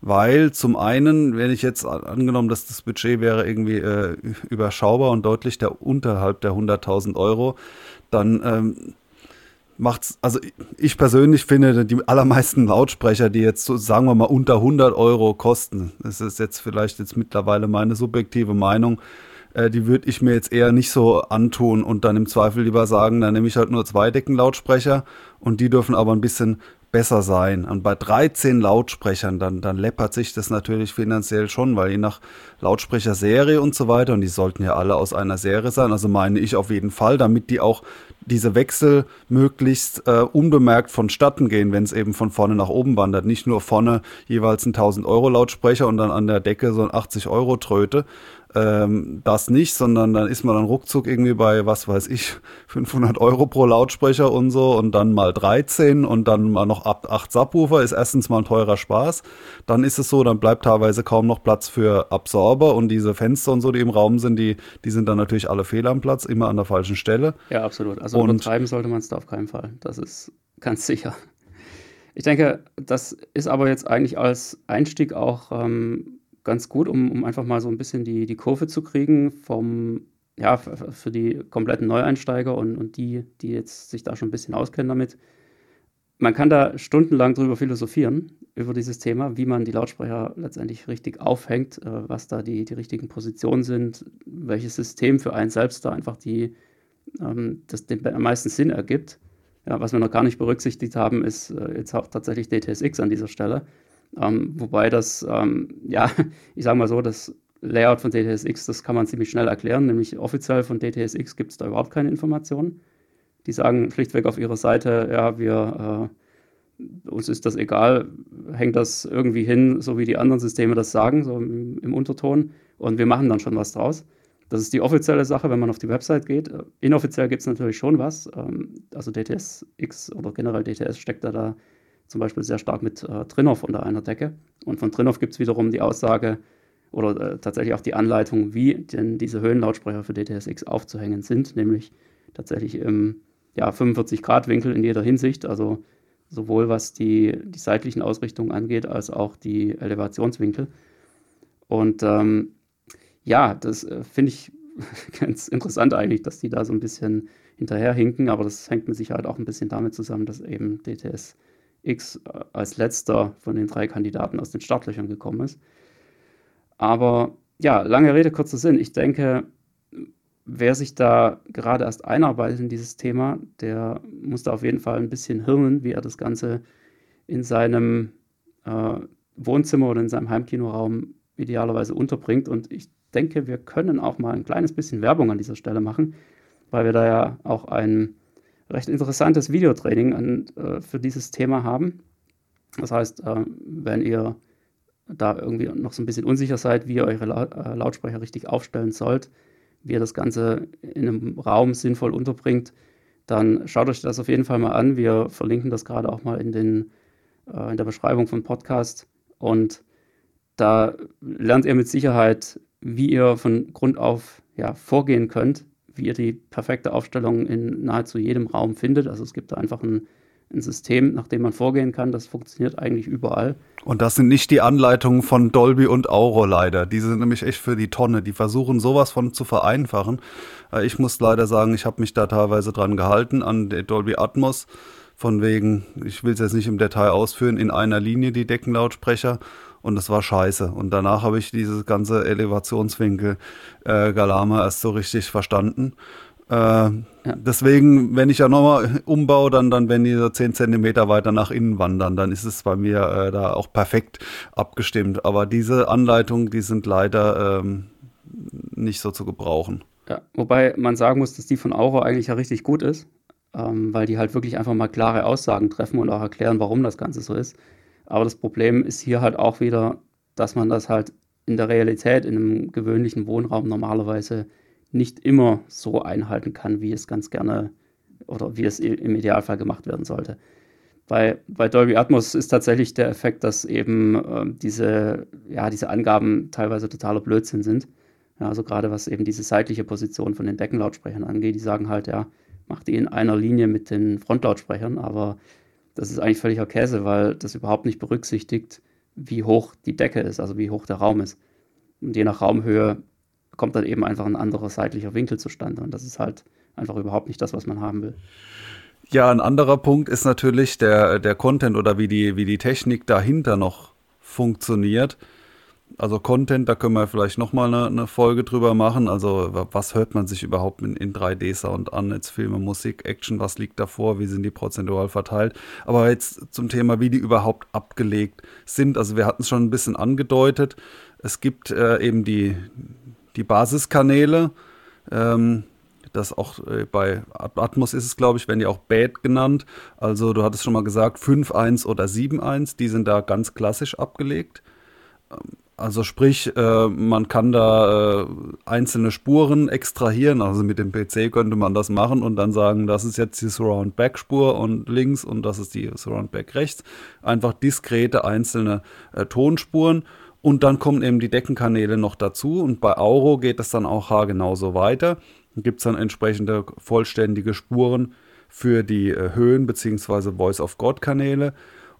Weil zum einen, wenn ich jetzt angenommen, dass das Budget wäre irgendwie äh, überschaubar und deutlich der unterhalb der 100.000 Euro, dann ähm, macht's, also ich persönlich finde, die allermeisten Lautsprecher, die jetzt so, sagen wir mal unter 100 Euro kosten, das ist jetzt vielleicht jetzt mittlerweile meine subjektive Meinung, äh, die würde ich mir jetzt eher nicht so antun und dann im Zweifel lieber sagen, dann nehme ich halt nur zwei Deckenlautsprecher und die dürfen aber ein bisschen besser sein. Und bei 13 Lautsprechern, dann, dann läppert sich das natürlich finanziell schon, weil je nach Lautsprecherserie und so weiter, und die sollten ja alle aus einer Serie sein, also meine ich auf jeden Fall, damit die auch diese Wechsel möglichst äh, unbemerkt vonstatten gehen, wenn es eben von vorne nach oben wandert. Nicht nur vorne jeweils ein 1000 Euro Lautsprecher und dann an der Decke so ein 80 Euro Tröte, ähm, das nicht, sondern dann ist man dann ruckzuck irgendwie bei, was weiß ich, 500 Euro pro Lautsprecher und so und dann mal 13 und dann mal noch ab 8 Subwoofer ist erstens mal ein teurer Spaß. Dann ist es so, dann bleibt teilweise kaum noch Platz für Absorber und diese Fenster und so, die im Raum sind, die, die sind dann natürlich alle fehl am Platz, immer an der falschen Stelle. Ja, absolut. Also und übertreiben sollte man es da auf keinen Fall. Das ist ganz sicher. Ich denke, das ist aber jetzt eigentlich als Einstieg auch ähm, ganz gut, um, um einfach mal so ein bisschen die, die Kurve zu kriegen vom, ja, für die kompletten Neueinsteiger und, und die, die jetzt sich da schon ein bisschen auskennen damit. Man kann da stundenlang drüber philosophieren, über dieses Thema, wie man die Lautsprecher letztendlich richtig aufhängt, äh, was da die, die richtigen Positionen sind, welches System für einen selbst da einfach die, ähm, das den am meisten Sinn ergibt. Ja, was wir noch gar nicht berücksichtigt haben, ist äh, jetzt tatsächlich DTSX an dieser Stelle. Ähm, wobei das, ähm, ja, ich sage mal so, das Layout von DTSX, das kann man ziemlich schnell erklären, nämlich offiziell von DTSX gibt es da überhaupt keine Informationen. Die sagen schlichtweg auf ihrer Seite, ja, wir, äh, uns ist das egal, hängt das irgendwie hin, so wie die anderen Systeme das sagen, so im, im Unterton, und wir machen dann schon was draus. Das ist die offizielle Sache, wenn man auf die Website geht. Inoffiziell gibt es natürlich schon was. Ähm, also DTSX oder generell DTS steckt da, da zum Beispiel sehr stark mit äh, Trinov unter einer Decke. Und von Trinov gibt es wiederum die Aussage oder äh, tatsächlich auch die Anleitung, wie denn diese Höhenlautsprecher für DTSX aufzuhängen sind, nämlich tatsächlich im ja, 45-Grad-Winkel in jeder Hinsicht, also sowohl was die, die seitlichen Ausrichtungen angeht, als auch die Elevationswinkel. Und ähm, ja, das äh, finde ich ganz interessant eigentlich, dass die da so ein bisschen hinterherhinken, aber das hängt mit Sicherheit auch ein bisschen damit zusammen, dass eben DTS X äh, als letzter von den drei Kandidaten aus den Startlöchern gekommen ist. Aber ja, lange Rede, kurzer Sinn. Ich denke, wer sich da gerade erst einarbeitet in dieses Thema, der muss da auf jeden Fall ein bisschen hirnen, wie er das Ganze in seinem äh, Wohnzimmer oder in seinem Heimkinoraum idealerweise unterbringt. Und ich denke, wir können auch mal ein kleines bisschen Werbung an dieser Stelle machen, weil wir da ja auch ein recht interessantes Videotraining an, äh, für dieses Thema haben. Das heißt, äh, wenn ihr da irgendwie noch so ein bisschen unsicher seid, wie ihr eure La äh, Lautsprecher richtig aufstellen sollt, wie ihr das Ganze in einem Raum sinnvoll unterbringt, dann schaut euch das auf jeden Fall mal an. Wir verlinken das gerade auch mal in, den, äh, in der Beschreibung vom Podcast. Und da lernt ihr mit Sicherheit, wie ihr von Grund auf ja, vorgehen könnt, wie ihr die perfekte Aufstellung in nahezu jedem Raum findet. Also es gibt da einfach ein ein System, nach dem man vorgehen kann. Das funktioniert eigentlich überall. Und das sind nicht die Anleitungen von Dolby und Auro leider. Die sind nämlich echt für die Tonne. Die versuchen sowas von zu vereinfachen. Äh, ich muss leider sagen, ich habe mich da teilweise dran gehalten an der Dolby Atmos. Von wegen, ich will es jetzt nicht im Detail ausführen, in einer Linie die Deckenlautsprecher und das war scheiße. Und danach habe ich dieses ganze Elevationswinkel äh, Galama erst so richtig verstanden. Äh, ja. Deswegen, wenn ich ja nochmal umbaue, dann, dann wenn die so 10 Zentimeter weiter nach innen wandern, dann ist es bei mir äh, da auch perfekt abgestimmt. Aber diese Anleitungen, die sind leider ähm, nicht so zu gebrauchen. Ja, wobei man sagen muss, dass die von Auro eigentlich ja richtig gut ist, ähm, weil die halt wirklich einfach mal klare Aussagen treffen und auch erklären, warum das Ganze so ist. Aber das Problem ist hier halt auch wieder, dass man das halt in der Realität, in einem gewöhnlichen Wohnraum normalerweise nicht immer so einhalten kann, wie es ganz gerne oder wie es im Idealfall gemacht werden sollte. Bei, bei Dolby Atmos ist tatsächlich der Effekt, dass eben äh, diese, ja, diese Angaben teilweise totaler Blödsinn sind. Ja, also gerade was eben diese seitliche Position von den Deckenlautsprechern angeht, die sagen halt, ja, mach die in einer Linie mit den Frontlautsprechern, aber das ist eigentlich völliger Käse, weil das überhaupt nicht berücksichtigt, wie hoch die Decke ist, also wie hoch der Raum ist. Und je nach Raumhöhe kommt dann eben einfach ein anderer seitlicher Winkel zustande. Und das ist halt einfach überhaupt nicht das, was man haben will. Ja, ein anderer Punkt ist natürlich der, der Content oder wie die, wie die Technik dahinter noch funktioniert. Also Content, da können wir vielleicht nochmal eine, eine Folge drüber machen. Also was hört man sich überhaupt in, in 3D-Sound an? Jetzt Filme, Musik, Action, was liegt davor? Wie sind die prozentual verteilt? Aber jetzt zum Thema, wie die überhaupt abgelegt sind. Also wir hatten es schon ein bisschen angedeutet. Es gibt äh, eben die, die Basiskanäle. Ähm, das auch äh, bei Atmos ist es, glaube ich, werden die auch Bad genannt. Also du hattest schon mal gesagt, 5.1 oder 7.1, die sind da ganz klassisch abgelegt. Also sprich, äh, man kann da äh, einzelne Spuren extrahieren. Also mit dem PC könnte man das machen und dann sagen, das ist jetzt die Surround Back Spur und links und das ist die Surround Back rechts. Einfach diskrete einzelne äh, Tonspuren. Und dann kommen eben die Deckenkanäle noch dazu und bei Auro geht es dann auch haargenau so weiter. Gibt es dann entsprechende vollständige Spuren für die äh, Höhen bzw. Voice of God Kanäle.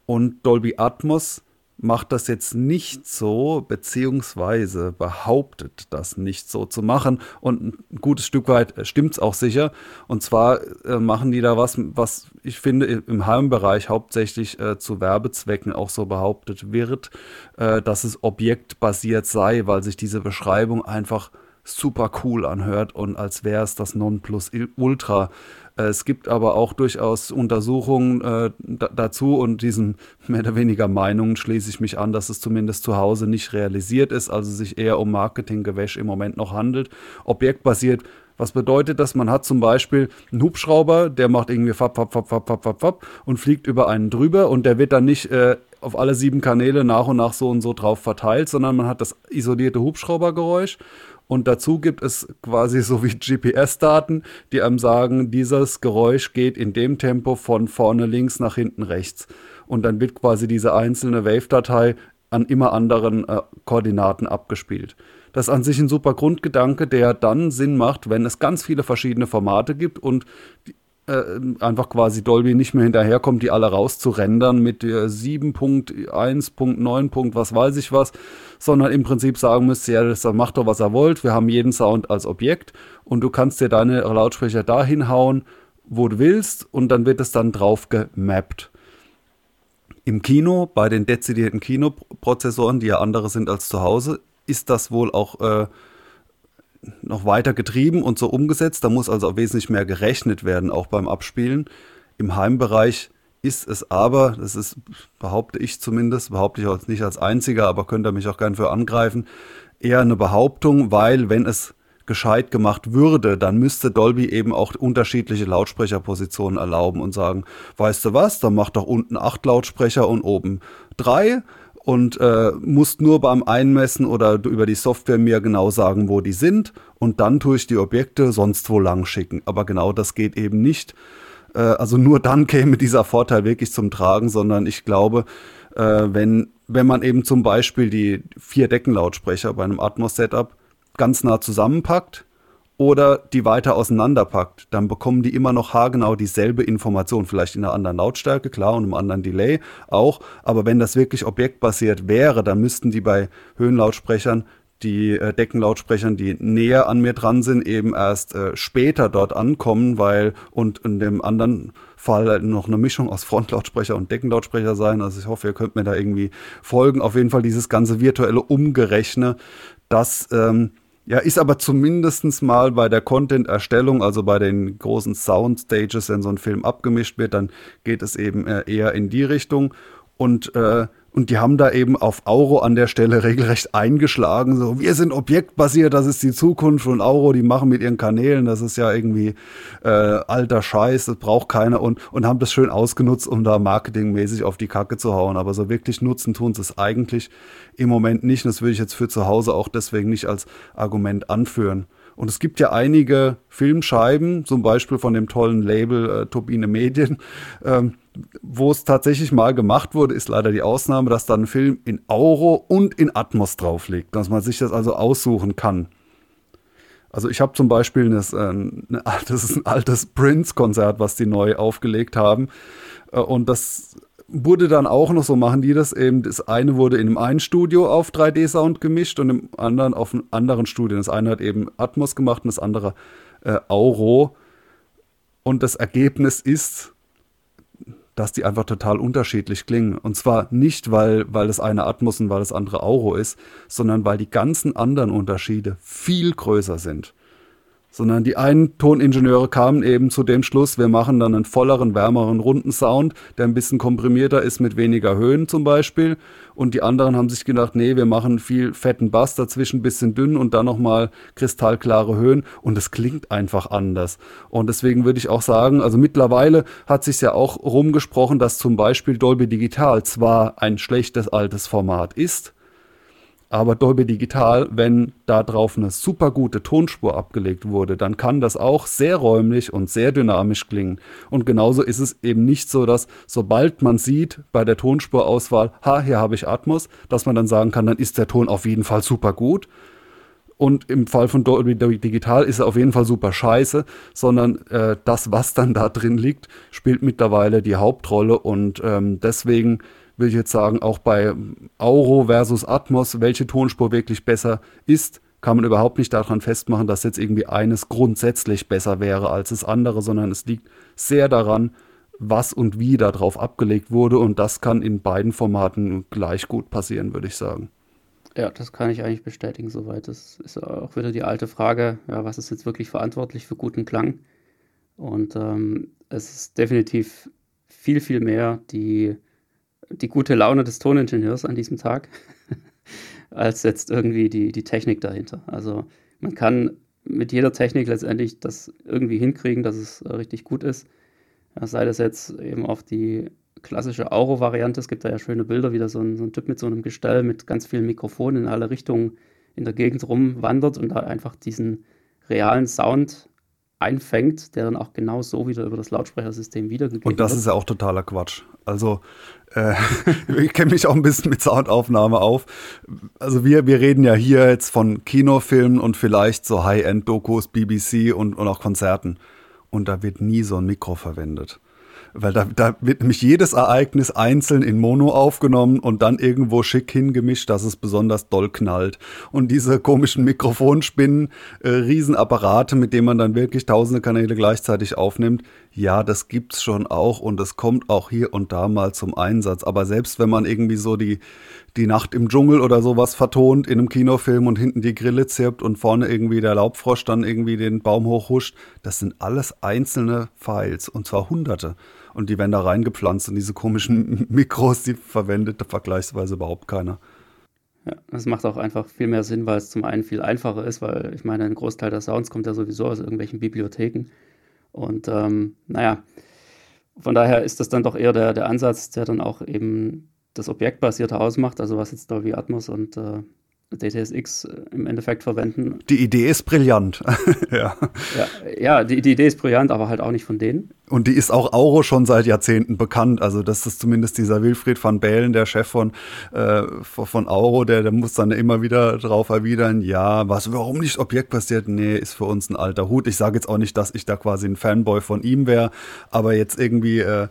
Und Dolby Atmos macht das jetzt nicht so, beziehungsweise behauptet das nicht so zu machen. Und ein gutes Stück weit äh, stimmt es auch sicher. Und zwar äh, machen die da was, was ich finde im Heimbereich hauptsächlich äh, zu Werbezwecken auch so behauptet wird, äh, dass es objektbasiert sei, weil sich diese Beschreibung einfach super cool anhört und als wäre es das Nonplusultra. Äh, es gibt aber auch durchaus Untersuchungen äh, dazu und diesen mehr oder weniger Meinungen schließe ich mich an, dass es zumindest zu Hause nicht realisiert ist, also sich eher um Marketinggewäsch im Moment noch handelt. Objektbasiert was bedeutet das? Man hat zum Beispiel einen Hubschrauber, der macht irgendwie fap, fap, fap, fap, fap, fap, fap und fliegt über einen drüber und der wird dann nicht äh, auf alle sieben Kanäle nach und nach so und so drauf verteilt, sondern man hat das isolierte Hubschraubergeräusch und dazu gibt es quasi so wie GPS-Daten, die einem sagen, dieses Geräusch geht in dem Tempo von vorne links nach hinten rechts. Und dann wird quasi diese einzelne Wave-Datei an immer anderen äh, Koordinaten abgespielt. Das ist an sich ein super Grundgedanke, der dann Sinn macht, wenn es ganz viele verschiedene Formate gibt und äh, einfach quasi Dolby nicht mehr hinterherkommt, die alle rauszurendern mit äh, 7.1.9. was weiß ich was, sondern im Prinzip sagen müsste, ja, das macht doch, was er wollt. Wir haben jeden Sound als Objekt und du kannst dir deine Lautsprecher dahin hauen, wo du willst und dann wird es dann drauf gemappt. Im Kino, bei den dezidierten Kinoprozessoren, die ja andere sind als zu Hause, ist das wohl auch äh, noch weiter getrieben und so umgesetzt. Da muss also wesentlich mehr gerechnet werden, auch beim Abspielen. Im Heimbereich ist es aber, das ist, behaupte ich zumindest, behaupte ich auch nicht als einziger, aber könnt ihr mich auch gern für angreifen, eher eine Behauptung, weil wenn es gescheit gemacht würde, dann müsste Dolby eben auch unterschiedliche Lautsprecherpositionen erlauben und sagen, weißt du was, dann mach doch unten acht Lautsprecher und oben drei und äh, musst nur beim Einmessen oder über die Software mir genau sagen, wo die sind und dann tue ich die Objekte sonst wo lang schicken. Aber genau das geht eben nicht. Äh, also nur dann käme dieser Vorteil wirklich zum Tragen, sondern ich glaube, äh, wenn, wenn man eben zum Beispiel die vier Deckenlautsprecher bei einem Atmos-Setup ganz nah zusammenpackt oder die weiter auseinanderpackt, dann bekommen die immer noch haargenau dieselbe Information, vielleicht in einer anderen Lautstärke, klar, und einem anderen Delay auch. Aber wenn das wirklich objektbasiert wäre, dann müssten die bei Höhenlautsprechern die äh, Deckenlautsprechern, die näher an mir dran sind, eben erst äh, später dort ankommen, weil und in dem anderen Fall noch eine Mischung aus Frontlautsprecher und Deckenlautsprecher sein. Also ich hoffe, ihr könnt mir da irgendwie folgen. Auf jeden Fall dieses ganze virtuelle Umgerechne, das ähm, ja, ist aber zumindest mal bei der Content-Erstellung, also bei den großen Soundstages, wenn so ein Film abgemischt wird, dann geht es eben äh, eher in die Richtung. Und äh, und die haben da eben auf Auro an der Stelle regelrecht eingeschlagen. So, wir sind objektbasiert, das ist die Zukunft. Und Auro, die machen mit ihren Kanälen, das ist ja irgendwie äh, alter Scheiß, das braucht keiner. Und, und haben das schön ausgenutzt, um da marketingmäßig auf die Kacke zu hauen. Aber so wirklich nutzen tun sie es eigentlich im Moment nicht. Und das würde ich jetzt für zu Hause auch deswegen nicht als Argument anführen. Und es gibt ja einige Filmscheiben, zum Beispiel von dem tollen Label äh, Turbine Medien, ähm, wo es tatsächlich mal gemacht wurde, ist leider die Ausnahme, dass dann ein Film in Auro und in Atmos drauf liegt, dass man sich das also aussuchen kann. Also ich habe zum Beispiel das, äh, das ist ein altes Prince-Konzert, was die neu aufgelegt haben. Äh, und das wurde dann auch noch so, machen die das eben, das eine wurde in dem einen Studio auf 3D-Sound gemischt und im anderen auf einem anderen Studio. Das eine hat eben Atmos gemacht und das andere äh, Auro. Und das Ergebnis ist, dass die einfach total unterschiedlich klingen. Und zwar nicht, weil, weil das eine Atmos und weil das andere Auro ist, sondern weil die ganzen anderen Unterschiede viel größer sind sondern die einen Toningenieure kamen eben zu dem Schluss, wir machen dann einen volleren, wärmeren, runden Sound, der ein bisschen komprimierter ist mit weniger Höhen zum Beispiel. Und die anderen haben sich gedacht, nee, wir machen viel fetten Bass dazwischen, bisschen dünn und dann nochmal kristallklare Höhen. Und es klingt einfach anders. Und deswegen würde ich auch sagen, also mittlerweile hat sich ja auch rumgesprochen, dass zum Beispiel Dolby Digital zwar ein schlechtes altes Format ist, aber Dolby Digital, wenn da drauf eine super gute Tonspur abgelegt wurde, dann kann das auch sehr räumlich und sehr dynamisch klingen. Und genauso ist es eben nicht so, dass sobald man sieht bei der Tonspurauswahl, ha, hier habe ich Atmos, dass man dann sagen kann, dann ist der Ton auf jeden Fall super gut. Und im Fall von Dolby Digital ist er auf jeden Fall super scheiße, sondern äh, das, was dann da drin liegt, spielt mittlerweile die Hauptrolle und ähm, deswegen will ich jetzt sagen, auch bei Auro versus Atmos, welche Tonspur wirklich besser ist, kann man überhaupt nicht daran festmachen, dass jetzt irgendwie eines grundsätzlich besser wäre als das andere, sondern es liegt sehr daran, was und wie darauf abgelegt wurde und das kann in beiden Formaten gleich gut passieren, würde ich sagen. Ja, das kann ich eigentlich bestätigen soweit. Das ist auch wieder die alte Frage, ja, was ist jetzt wirklich verantwortlich für guten Klang? Und ähm, es ist definitiv viel, viel mehr die die gute Laune des Toningenieurs an diesem Tag, als jetzt irgendwie die, die Technik dahinter. Also man kann mit jeder Technik letztendlich das irgendwie hinkriegen, dass es äh, richtig gut ist. Sei das jetzt eben auf die klassische Auro-Variante, es gibt da ja schöne Bilder, wie da so ein, so ein Typ mit so einem Gestell mit ganz vielen Mikrofonen in alle Richtungen in der Gegend rumwandert und da einfach diesen realen Sound einfängt, der dann auch genau so wieder über das Lautsprechersystem wiedergegeben wird. Und das wird. ist ja auch totaler Quatsch. Also äh, ich kenne mich auch ein bisschen mit Soundaufnahme auf. Also wir, wir reden ja hier jetzt von Kinofilmen und vielleicht so High-End-Dokus, BBC und, und auch Konzerten. Und da wird nie so ein Mikro verwendet weil da, da wird nämlich jedes Ereignis einzeln in Mono aufgenommen und dann irgendwo schick hingemischt, dass es besonders doll knallt. Und diese komischen Mikrofonspinnen, äh, Riesenapparate, mit denen man dann wirklich tausende Kanäle gleichzeitig aufnimmt, ja, das gibt's schon auch und es kommt auch hier und da mal zum Einsatz. Aber selbst wenn man irgendwie so die, die Nacht im Dschungel oder sowas vertont in einem Kinofilm und hinten die Grille zirpt und vorne irgendwie der Laubfrosch dann irgendwie den Baum hochhuscht. Das sind alles einzelne Files und zwar hunderte. Und die werden da reingepflanzt und diese komischen Mikros, die verwendet vergleichsweise überhaupt keiner. Ja, das macht auch einfach viel mehr Sinn, weil es zum einen viel einfacher ist, weil ich meine, ein Großteil der Sounds kommt ja sowieso aus irgendwelchen Bibliotheken. Und ähm, naja, von daher ist das dann doch eher der, der Ansatz, der dann auch eben das objektbasierte ausmacht, also was jetzt Dolby Atmos und äh, DTSX äh, im Endeffekt verwenden. Die Idee ist brillant. ja. ja. Ja, die, die Idee ist brillant, aber halt auch nicht von denen. Und die ist auch Auro schon seit Jahrzehnten bekannt. Also das ist zumindest dieser Wilfried van Bellen, der Chef von, äh, von Auro, der, der muss dann immer wieder drauf erwidern, ja, was, warum nicht objektbasiert? Nee, ist für uns ein alter Hut. Ich sage jetzt auch nicht, dass ich da quasi ein Fanboy von ihm wäre, aber jetzt irgendwie äh,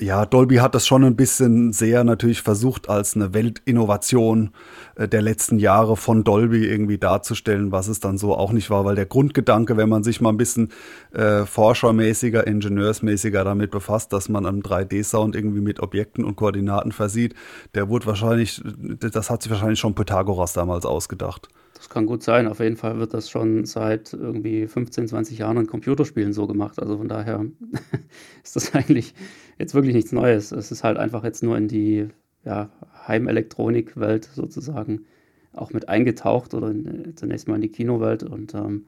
ja, Dolby hat das schon ein bisschen sehr natürlich versucht, als eine Weltinnovation äh, der letzten Jahre von Dolby irgendwie darzustellen, was es dann so auch nicht war, weil der Grundgedanke, wenn man sich mal ein bisschen äh, forschermäßiger, ingenieursmäßiger damit befasst, dass man einen 3D-Sound irgendwie mit Objekten und Koordinaten versieht, der wurde wahrscheinlich, das hat sich wahrscheinlich schon Pythagoras damals ausgedacht. Das kann gut sein. Auf jeden Fall wird das schon seit irgendwie 15, 20 Jahren in Computerspielen so gemacht. Also von daher ist das eigentlich jetzt wirklich nichts Neues. Es ist halt einfach jetzt nur in die ja, Heimelektronik-Welt sozusagen auch mit eingetaucht oder in, zunächst mal in die Kinowelt. Und ähm,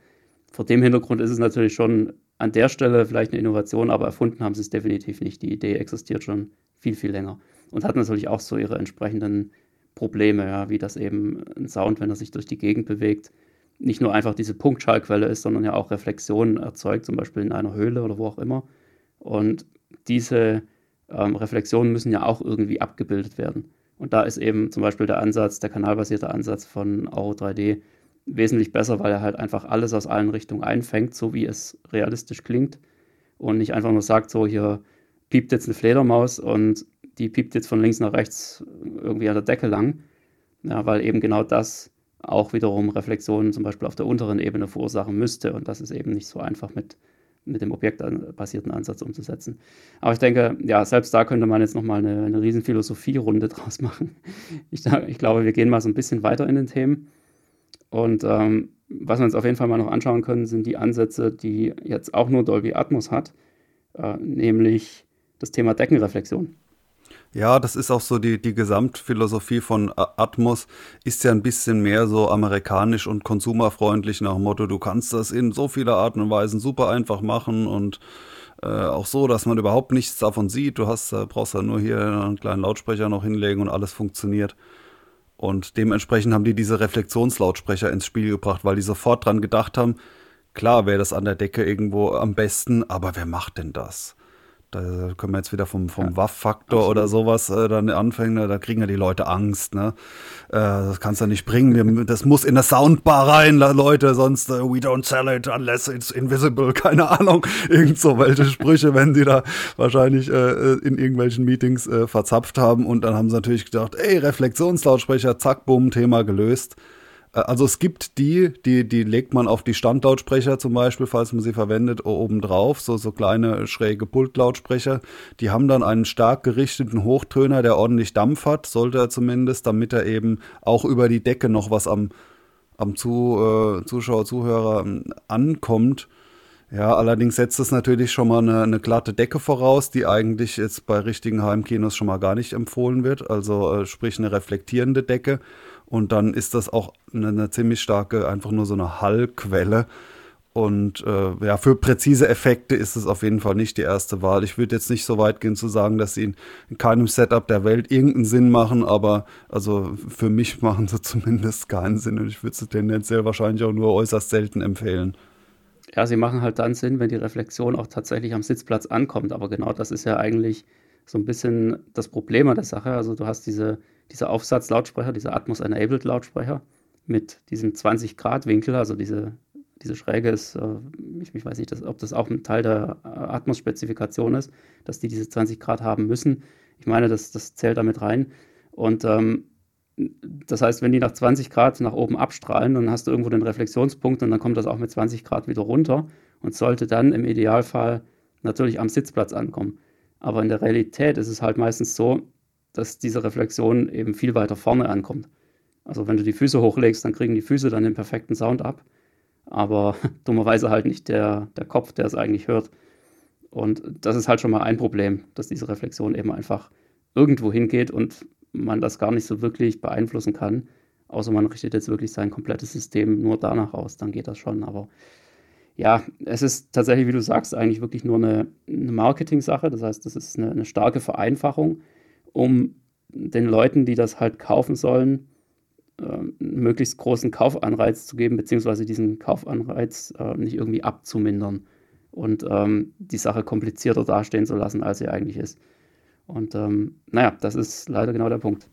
vor dem Hintergrund ist es natürlich schon an der Stelle vielleicht eine Innovation, aber erfunden haben sie es definitiv nicht. Die Idee existiert schon viel, viel länger und hat natürlich auch so ihre entsprechenden Probleme, ja, wie das eben ein Sound, wenn er sich durch die Gegend bewegt, nicht nur einfach diese Punktschallquelle ist, sondern ja auch Reflexionen erzeugt, zum Beispiel in einer Höhle oder wo auch immer. Und diese ähm, Reflexionen müssen ja auch irgendwie abgebildet werden. Und da ist eben zum Beispiel der Ansatz, der kanalbasierte Ansatz von Auro 3D wesentlich besser, weil er halt einfach alles aus allen Richtungen einfängt, so wie es realistisch klingt und nicht einfach nur sagt, so hier piept jetzt eine Fledermaus und die piept jetzt von links nach rechts irgendwie an der Decke lang, ja, weil eben genau das auch wiederum Reflexionen zum Beispiel auf der unteren Ebene verursachen müsste und das ist eben nicht so einfach mit, mit dem objektbasierten Ansatz umzusetzen. Aber ich denke, ja, selbst da könnte man jetzt nochmal eine, eine riesen Philosophie-Runde draus machen. Ich, ich, glaube, wir gehen mal so ein bisschen weiter in den Themen und ähm, was wir uns auf jeden Fall mal noch anschauen können, sind die Ansätze, die jetzt auch nur Dolby Atmos hat, äh, nämlich das Thema Deckenreflexion. Ja, das ist auch so die, die Gesamtphilosophie von Atmos, ist ja ein bisschen mehr so amerikanisch und konsumerfreundlich nach dem Motto, du kannst das in so vieler Arten und Weisen super einfach machen und äh, auch so, dass man überhaupt nichts davon sieht. Du hast, äh, brauchst ja nur hier einen kleinen Lautsprecher noch hinlegen und alles funktioniert. Und dementsprechend haben die diese Reflexionslautsprecher ins Spiel gebracht, weil die sofort dran gedacht haben, klar wäre das an der Decke irgendwo am besten, aber wer macht denn das? Da können wir jetzt wieder vom, vom ja, Waff-Faktor oder sowas äh, dann anfangen. Ne? Da kriegen ja die Leute Angst. Ne? Äh, das kannst du nicht bringen. das muss in eine Soundbar rein, Leute. Sonst uh, we don't sell it unless it's invisible. Keine Ahnung. Irgend so welche Sprüche, wenn sie da wahrscheinlich äh, in irgendwelchen Meetings äh, verzapft haben. Und dann haben sie natürlich gedacht, ey, Reflexionslautsprecher, zack, bumm, Thema gelöst. Äh, also es gibt die, die, die legt man auf die Standlautsprecher zum Beispiel, falls man sie verwendet, oben drauf, so, so kleine schräge Pultlautsprecher. Die haben dann einen stark gerichteten Hochtöner, der ordentlich Dampf hat, sollte er zumindest, damit er eben auch über die Decke noch was am, am Zu, äh, Zuschauer, Zuhörer ähm, ankommt. Ja, allerdings setzt es natürlich schon mal eine, eine, glatte Decke voraus, die eigentlich jetzt bei richtigen Heimkinos schon mal gar nicht empfohlen wird. Also äh, sprich eine reflektierende Decke. Und dann ist das auch eine, eine ziemlich starke, einfach nur so eine Hallquelle. Und äh, ja, für präzise Effekte ist es auf jeden Fall nicht die erste Wahl. Ich würde jetzt nicht so weit gehen zu sagen, dass sie in, in, keinem Setup der Welt irgendeinen Sinn machen, aber also für mich machen sie zumindest keinen Sinn und ich würde sie tendenziell wahrscheinlich auch nur äußerst selten empfehlen. Ja, sie machen halt dann Sinn, wenn die Reflexion auch tatsächlich am Sitzplatz ankommt. Aber genau das ist ja eigentlich so ein bisschen das Problem an der Sache. Also du hast diese dieser Aufsatzlautsprecher, dieser Atmos-Enabled Lautsprecher mit diesem 20 Grad Winkel, also diese, diese Schräge ist, äh, ich, ich, weiß nicht, dass, ob das auch ein Teil der äh, Atmos-Spezifikation ist, dass die diese 20 Grad haben müssen. Ich meine, das, das zählt damit rein. Und ähm, das heißt, wenn die nach 20 Grad nach oben abstrahlen, dann hast du irgendwo den Reflexionspunkt und dann kommt das auch mit 20 Grad wieder runter und sollte dann im Idealfall natürlich am Sitzplatz ankommen. Aber in der Realität ist es halt meistens so, dass diese Reflexion eben viel weiter vorne ankommt. Also wenn du die Füße hochlegst, dann kriegen die Füße dann den perfekten Sound ab. Aber dummerweise halt nicht der, der Kopf, der es eigentlich hört. Und das ist halt schon mal ein Problem, dass diese Reflexion eben einfach irgendwo hingeht und man das gar nicht so wirklich beeinflussen kann. Außer man richtet jetzt wirklich sein komplettes System nur danach aus, dann geht das schon. Aber ja, es ist tatsächlich, wie du sagst, eigentlich wirklich nur eine, eine Marketing-Sache. Das heißt, das ist eine, eine, starke Vereinfachung, um den Leuten, die das halt kaufen sollen, äh, einen möglichst großen Kaufanreiz zu geben, beziehungsweise diesen Kaufanreiz äh, nicht irgendwie abzumindern und ähm, die Sache komplizierter dastehen zu lassen, als sie eigentlich ist. Und ähm, naja, das ist leider genau der Punkt.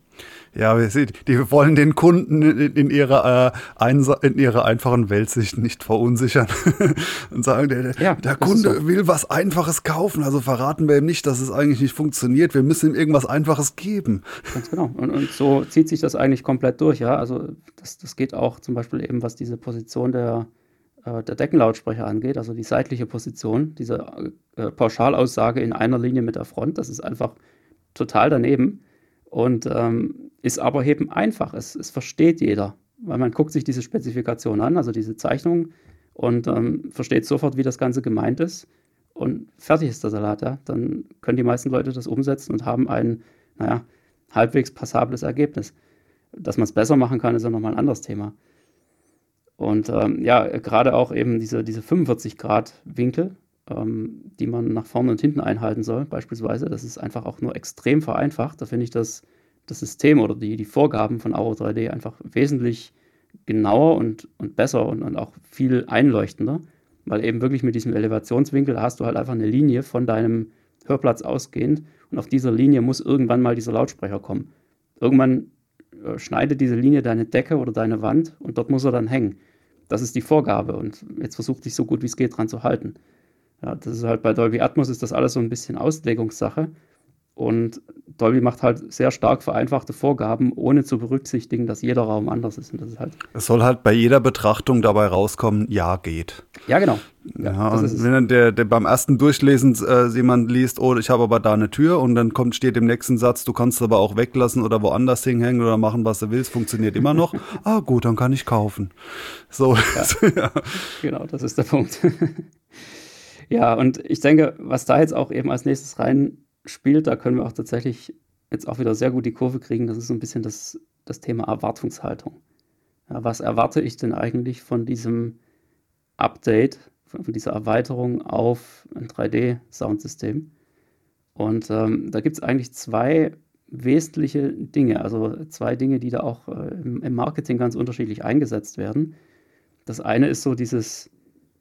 Ja, wir sehen, die wollen den Kunden in ihrer, äh, in ihrer einfachen Weltsicht nicht verunsichern und sagen, der, ja, der Kunde so. will was Einfaches kaufen, also verraten wir ihm nicht, dass es eigentlich nicht funktioniert. Wir müssen ihm irgendwas Einfaches geben. Ganz genau. Und, und so zieht sich das eigentlich komplett durch, ja. Also das, das geht auch zum Beispiel eben, was diese Position der, äh, der Deckenlautsprecher angeht, also die seitliche Position, diese äh, Pauschalaussage in einer Linie mit der Front, das ist einfach total daneben und ähm, ist aber eben einfach. Es, es versteht jeder, weil man guckt sich diese Spezifikation an, also diese Zeichnung und ähm, versteht sofort, wie das Ganze gemeint ist und fertig ist der Salat. Ja? Dann können die meisten Leute das umsetzen und haben ein, naja, halbwegs passables Ergebnis. Dass man es besser machen kann, ist ja nochmal ein anderes Thema. Und ähm, ja, gerade auch eben diese, diese 45 Grad Winkel, ähm, die man nach vorne und hinten einhalten soll, beispielsweise. Das ist einfach auch nur extrem vereinfacht. Da finde ich das, das System oder die, die Vorgaben von Auro 3D einfach wesentlich genauer und, und besser und, und auch viel einleuchtender, weil eben wirklich mit diesem Elevationswinkel hast du halt einfach eine Linie von deinem Hörplatz ausgehend und auf dieser Linie muss irgendwann mal dieser Lautsprecher kommen. Irgendwann äh, schneidet diese Linie deine Decke oder deine Wand und dort muss er dann hängen. Das ist die Vorgabe und jetzt versuch dich so gut wie es geht dran zu halten. Ja, das ist halt bei Dolby Atmos ist das alles so ein bisschen Auslegungssache. Und Dolby macht halt sehr stark vereinfachte Vorgaben, ohne zu berücksichtigen, dass jeder Raum anders ist. Und das ist halt es soll halt bei jeder Betrachtung dabei rauskommen, ja, geht. Ja, genau. Ja, ja und wenn dann der, der beim ersten Durchlesen äh, jemand liest, oh, ich habe aber da eine Tür und dann kommt, steht im nächsten Satz, du kannst aber auch weglassen oder woanders hinhängen oder machen, was du willst, funktioniert immer noch. ah, gut, dann kann ich kaufen. So. Ja. ja. Genau, das ist der Punkt. Ja, und ich denke, was da jetzt auch eben als nächstes reinspielt, da können wir auch tatsächlich jetzt auch wieder sehr gut die Kurve kriegen. Das ist so ein bisschen das, das Thema Erwartungshaltung. Ja, was erwarte ich denn eigentlich von diesem Update, von, von dieser Erweiterung auf ein 3D-Soundsystem? Und ähm, da gibt es eigentlich zwei wesentliche Dinge, also zwei Dinge, die da auch äh, im, im Marketing ganz unterschiedlich eingesetzt werden. Das eine ist so dieses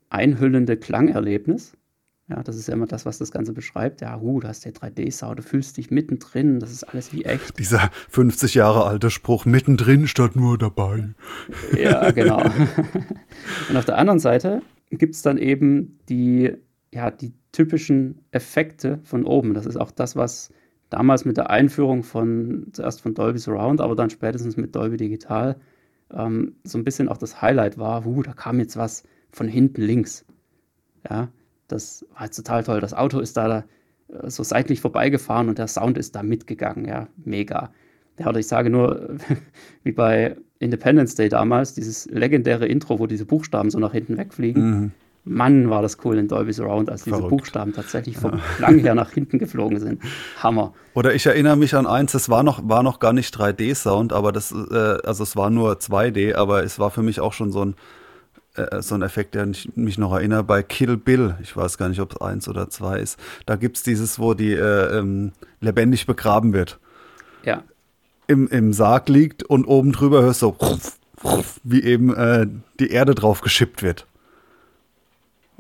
einhüllende Klangerlebnis. Ja, das ist ja immer das, was das Ganze beschreibt. Ja, uh, du hast der 3D-Sound, du fühlst dich mittendrin, das ist alles wie echt. Dieser 50 Jahre alte Spruch, mittendrin statt nur dabei. Ja, genau. Und auf der anderen Seite gibt es dann eben die, ja, die typischen Effekte von oben. Das ist auch das, was damals mit der Einführung von, zuerst von Dolby Surround, aber dann spätestens mit Dolby Digital ähm, so ein bisschen auch das Highlight war. Uh, da kam jetzt was von hinten links. Ja, das war jetzt total toll. Das Auto ist da äh, so seitlich vorbeigefahren und der Sound ist da mitgegangen. Ja, mega. Ja, oder ich sage nur, wie bei Independence Day damals, dieses legendäre Intro, wo diese Buchstaben so nach hinten wegfliegen. Mhm. Mann, war das cool in Dolby Surround, als diese Verrückt. Buchstaben tatsächlich vom ja. Klang her nach hinten geflogen sind. Hammer. Oder ich erinnere mich an eins, es war noch, war noch gar nicht 3D-Sound, aber das, äh, also es war nur 2D, aber es war für mich auch schon so ein äh, so ein Effekt, der mich noch erinnert, bei Kill Bill, ich weiß gar nicht, ob es eins oder zwei ist, da gibt es dieses, wo die äh, ähm, lebendig begraben wird. Ja. Im, Im Sarg liegt und oben drüber hörst du so, wie eben äh, die Erde drauf geschippt wird.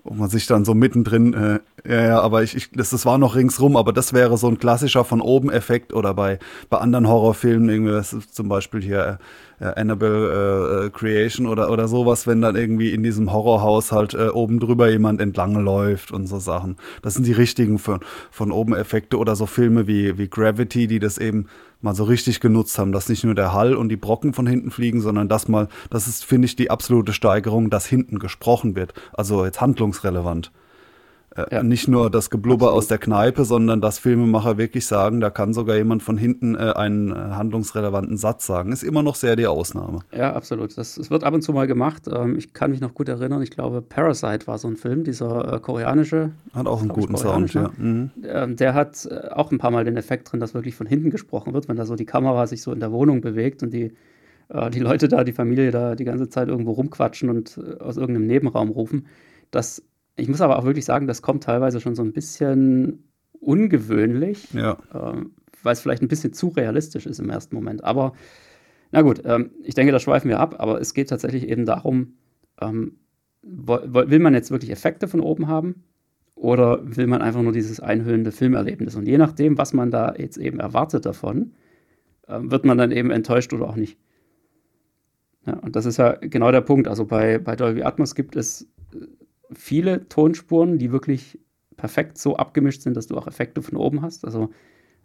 Und man sich dann so mittendrin, äh, ja, ja, aber ich, ich das, das war noch ringsrum, aber das wäre so ein klassischer von oben Effekt oder bei, bei anderen Horrorfilmen, irgendwie, zum Beispiel hier äh, Annabelle äh, äh, Creation oder, oder sowas, wenn dann irgendwie in diesem Horrorhaus halt äh, oben drüber jemand entlang läuft und so Sachen. Das sind die richtigen von, von oben Effekte oder so Filme wie, wie Gravity, die das eben mal so richtig genutzt haben, dass nicht nur der Hall und die Brocken von hinten fliegen, sondern das mal, das ist, finde ich, die absolute Steigerung, dass hinten gesprochen wird. Also jetzt handlungsrelevant. Äh, ja. Nicht nur das Geblubber Absolut. aus der Kneipe, sondern dass Filmemacher wirklich sagen, da kann sogar jemand von hinten äh, einen äh, handlungsrelevanten Satz sagen. Ist immer noch sehr die Ausnahme. Ja, absolut. Das, das wird ab und zu mal gemacht. Ähm, ich kann mich noch gut erinnern, ich glaube, Parasite war so ein Film, dieser äh, koreanische. Hat auch einen guten Sound, ja. Mhm. Ähm, der hat äh, auch ein paar Mal den Effekt drin, dass wirklich von hinten gesprochen wird, wenn da so die Kamera sich so in der Wohnung bewegt und die, äh, die Leute da, die Familie da die ganze Zeit irgendwo rumquatschen und aus irgendeinem Nebenraum rufen. Das ich muss aber auch wirklich sagen, das kommt teilweise schon so ein bisschen ungewöhnlich, ja. ähm, weil es vielleicht ein bisschen zu realistisch ist im ersten Moment. Aber na gut, ähm, ich denke, da schweifen wir ab, aber es geht tatsächlich eben darum, ähm, will man jetzt wirklich Effekte von oben haben oder will man einfach nur dieses einhüllende Filmerlebnis? Und je nachdem, was man da jetzt eben erwartet davon, äh, wird man dann eben enttäuscht oder auch nicht. Ja, und das ist ja genau der Punkt. Also bei, bei Dolby Atmos gibt es viele Tonspuren, die wirklich perfekt so abgemischt sind, dass du auch Effekte von oben hast. Also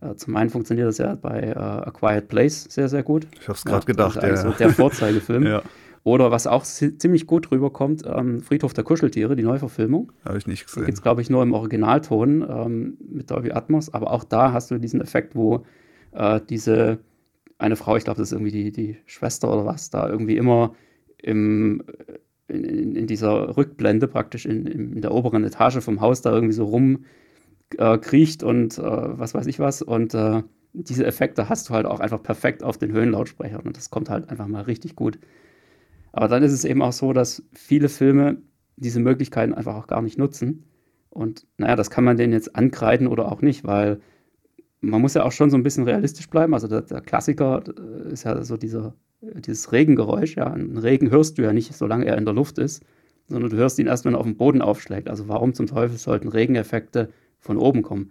äh, zum einen funktioniert das ja bei äh, A Quiet Place sehr, sehr gut. Ich habe es gerade ja, gedacht, ja. So der Vorzeigefilm. ja. Oder was auch ziemlich gut rüberkommt, ähm, Friedhof der Kuscheltiere, die Neuverfilmung. Habe ich nicht gesehen. Gibt es, glaube ich, nur im Originalton ähm, mit Dolby Atmos. Aber auch da hast du diesen Effekt, wo äh, diese eine Frau, ich glaube, das ist irgendwie die, die Schwester oder was, da irgendwie immer im, in, in, dieser Rückblende praktisch in, in, der oberen Etage vom Haus da irgendwie so rumkriecht äh, und äh, was weiß ich was. Und äh, diese Effekte hast du halt auch einfach perfekt auf den Höhenlautsprechern und das kommt halt einfach mal richtig gut. Aber dann ist es eben auch so, dass viele Filme diese Möglichkeiten einfach auch gar nicht nutzen. Und naja, das kann man denen jetzt ankreiden oder auch nicht, weil man muss ja auch schon so ein bisschen realistisch bleiben. Also der, der Klassiker äh, ist ja so dieser dieses Regengeräusch, ja, einen Regen hörst du ja nicht, solange er in der Luft ist, sondern du hörst ihn erst, wenn er auf dem Boden aufschlägt. Also warum zum Teufel sollten Regeneffekte von oben kommen?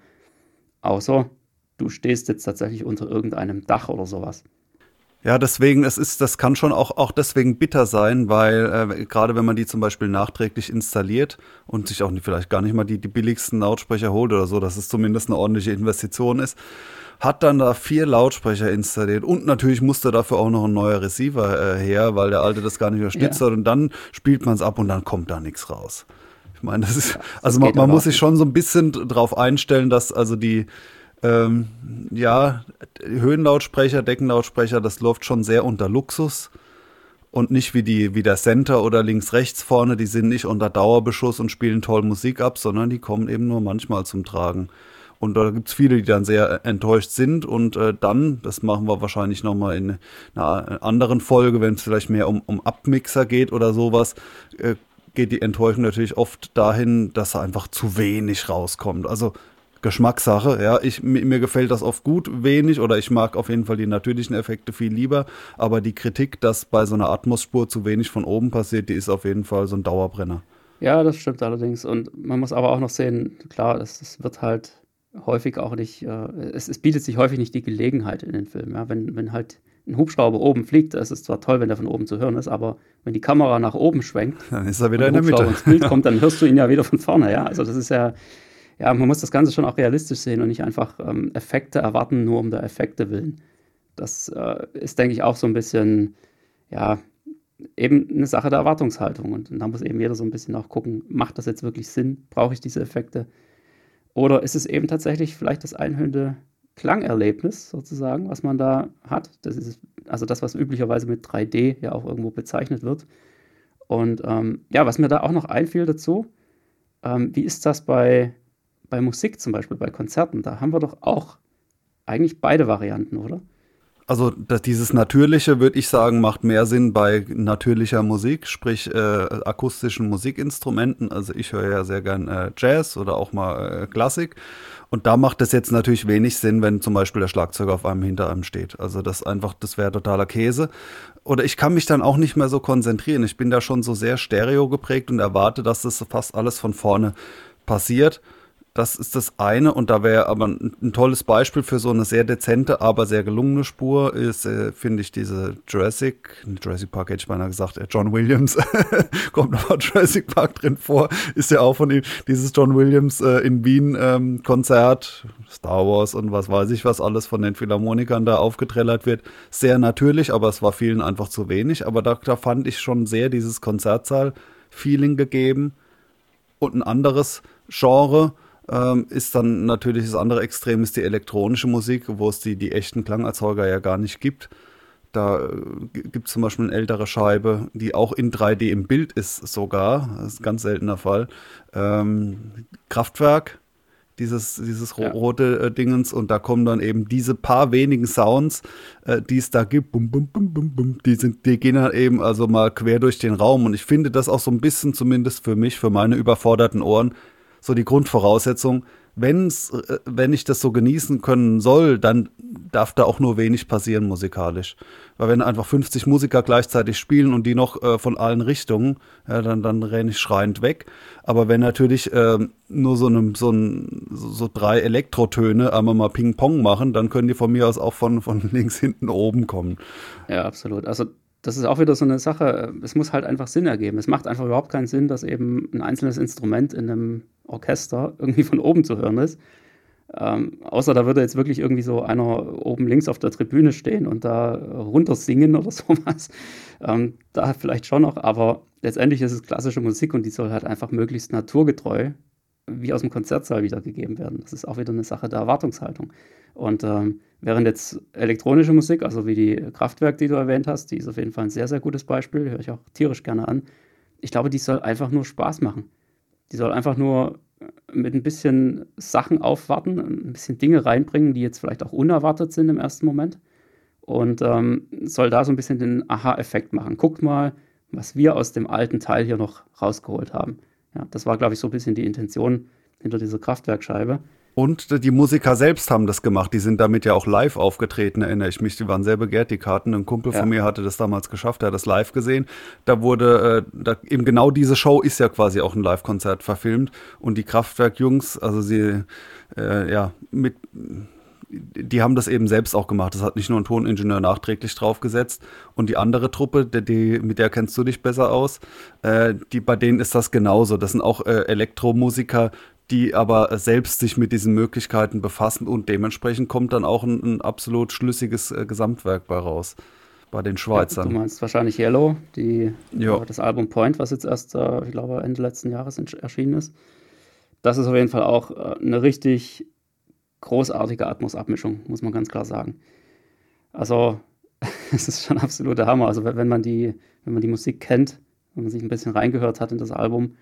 Außer du stehst jetzt tatsächlich unter irgendeinem Dach oder sowas. Ja, deswegen, es ist, das kann schon auch, auch deswegen bitter sein, weil äh, gerade wenn man die zum Beispiel nachträglich installiert und sich auch vielleicht gar nicht mal die, die billigsten Lautsprecher holt oder so, dass es zumindest eine ordentliche Investition ist, hat dann da vier Lautsprecher installiert und natürlich musste dafür auch noch ein neuer Receiver äh, her, weil der alte das gar nicht unterstützt ja. hat und dann spielt man es ab und dann kommt da nichts raus. Ich meine, das ist, ja, das also man, man muss sich schon so ein bisschen drauf einstellen, dass also die, ähm, ja, Höhenlautsprecher, Deckenlautsprecher, das läuft schon sehr unter Luxus und nicht wie die wie der Center oder links rechts vorne, die sind nicht unter Dauerbeschuss und spielen toll Musik ab, sondern die kommen eben nur manchmal zum Tragen. Und da gibt es viele, die dann sehr enttäuscht sind. Und äh, dann, das machen wir wahrscheinlich nochmal in einer anderen Folge, wenn es vielleicht mehr um, um Abmixer geht oder sowas, äh, geht die Enttäuschung natürlich oft dahin, dass einfach zu wenig rauskommt. Also Geschmackssache, ja. Ich, mir, mir gefällt das oft gut, wenig, oder ich mag auf jeden Fall die natürlichen Effekte viel lieber. Aber die Kritik, dass bei so einer Atmosspur zu wenig von oben passiert, die ist auf jeden Fall so ein Dauerbrenner. Ja, das stimmt allerdings. Und man muss aber auch noch sehen, klar, es, es wird halt häufig auch nicht, äh, es, es, bietet sich häufig nicht die Gelegenheit in den Filmen. Ja? Wenn, wenn halt ein Hubschrauber oben fliegt, ist es zwar toll, wenn der von oben zu hören ist, aber wenn die Kamera nach oben schwenkt, dann ist er wieder in der Mitte. ins Bild kommt, dann hörst du ihn ja wieder von vorne. Ja? Also das ist ja, ja, man muss das Ganze schon auch realistisch sehen und nicht einfach ähm, Effekte erwarten, nur um der Effekte willen. Das äh, ist, denke ich, auch so ein bisschen, ja, eben eine Sache der Erwartungshaltung. Und, und da muss eben jeder so ein bisschen auch gucken, macht das jetzt wirklich Sinn? Brauche ich diese Effekte? Oder ist es eben tatsächlich vielleicht das einhüllende Klangerlebnis sozusagen, was man da hat? Das ist also das, was üblicherweise mit 3D ja auch irgendwo bezeichnet wird. Und ähm, ja, was mir da auch noch einfiel dazu, ähm, wie ist das bei, bei Musik zum Beispiel, bei Konzerten? Da haben wir doch auch eigentlich beide Varianten, oder? Also dass dieses Natürliche, würde ich sagen, macht mehr Sinn bei natürlicher Musik, sprich äh, akustischen Musikinstrumenten. Also ich höre ja sehr gern äh, Jazz oder auch mal äh, Klassik. Und da macht es jetzt natürlich wenig Sinn, wenn zum Beispiel der Schlagzeuger auf einem hinter einem steht. Also das einfach, das wäre totaler Käse. Oder ich kann mich dann auch nicht mehr so konzentrieren. Ich bin da schon so sehr stereo geprägt und erwarte, dass das fast alles von vorne passiert. Das ist das eine. Und da wäre aber ein, ein, tolles Beispiel für so eine sehr dezente, aber sehr gelungene Spur ist, äh, finde ich, diese Jurassic, Jurassic Park hätte ich beinahe gesagt, äh, John Williams, kommt nochmal Jurassic Park drin vor, ist ja auch von ihm, dieses John Williams äh, in Wien ähm, Konzert, Star Wars und was weiß ich, was alles von den Philharmonikern da aufgetrellert wird, sehr natürlich, aber es war vielen einfach zu wenig, aber da, da fand ich schon sehr dieses Konzertsaal-Feeling gegeben. Und ein anderes Genre ähm, ist dann natürlich das andere Extrem ist die elektronische Musik, wo es die, die echten Klangerzeuger ja gar nicht gibt. Da äh, gibt es zum Beispiel eine ältere Scheibe, die auch in 3D im Bild ist sogar. Das ist ein ganz seltener Fall. Ähm, Kraftwerk, dieses, dieses ja. rote äh, Dingens und da kommen dann eben diese paar wenigen Sounds, äh, die es da gibt, bum, bum, bum, bum, bum, die, sind, die gehen dann eben also mal quer durch den Raum und ich finde das auch so ein bisschen zumindest für mich, für meine überforderten Ohren, so die Grundvoraussetzung, wenn's, äh, wenn ich das so genießen können soll, dann darf da auch nur wenig passieren musikalisch. Weil wenn einfach 50 Musiker gleichzeitig spielen und die noch äh, von allen Richtungen, ja, dann, dann renne ich schreiend weg. Aber wenn natürlich äh, nur so, ne, so, ein, so drei Elektrotöne einmal mal Ping-Pong machen, dann können die von mir aus auch von, von links, hinten, oben kommen. Ja, absolut. Also das ist auch wieder so eine Sache, es muss halt einfach Sinn ergeben. Es macht einfach überhaupt keinen Sinn, dass eben ein einzelnes Instrument in einem Orchester irgendwie von oben zu hören ist. Ähm, außer da würde jetzt wirklich irgendwie so einer oben links auf der Tribüne stehen und da runter singen oder sowas. Ähm, da vielleicht schon noch, aber letztendlich ist es klassische Musik und die soll halt einfach möglichst naturgetreu wie aus dem Konzertsaal wiedergegeben werden. Das ist auch wieder eine Sache der Erwartungshaltung. Und ähm, während jetzt elektronische Musik, also wie die Kraftwerk, die du erwähnt hast, die ist auf jeden Fall ein sehr, sehr gutes Beispiel, höre ich auch tierisch gerne an. Ich glaube, die soll einfach nur Spaß machen. Die soll einfach nur mit ein bisschen Sachen aufwarten, ein bisschen Dinge reinbringen, die jetzt vielleicht auch unerwartet sind im ersten Moment. Und ähm, soll da so ein bisschen den Aha-Effekt machen. Guckt mal, was wir aus dem alten Teil hier noch rausgeholt haben. Ja, das war, glaube ich, so ein bisschen die Intention hinter dieser Kraftwerkscheibe. Und die Musiker selbst haben das gemacht. Die sind damit ja auch live aufgetreten, erinnere ich mich. Die waren sehr begehrt, die Karten. Ein Kumpel ja. von mir hatte das damals geschafft, der hat das live gesehen. Da wurde, äh, da, eben genau diese Show ist ja quasi auch ein Live-Konzert verfilmt. Und die Kraftwerk-Jungs, also sie, äh, ja, mit, die haben das eben selbst auch gemacht. Das hat nicht nur ein Toningenieur nachträglich draufgesetzt. Und die andere Truppe, die, die, mit der kennst du dich besser aus, äh, die, bei denen ist das genauso. Das sind auch äh, Elektromusiker, die aber selbst sich mit diesen Möglichkeiten befassen und dementsprechend kommt dann auch ein, ein absolut schlüssiges äh, Gesamtwerk bei raus. Bei den Schweizern. Ja, du meinst wahrscheinlich Yellow, die, äh, das Album Point, was jetzt erst, äh, ich glaube, Ende letzten Jahres erschienen ist. Das ist auf jeden Fall auch äh, eine richtig großartige Atmos-Abmischung, muss man ganz klar sagen. Also, es ist schon absoluter Hammer. Also, wenn man die, wenn man die Musik kennt, wenn man sich ein bisschen reingehört hat in das Album,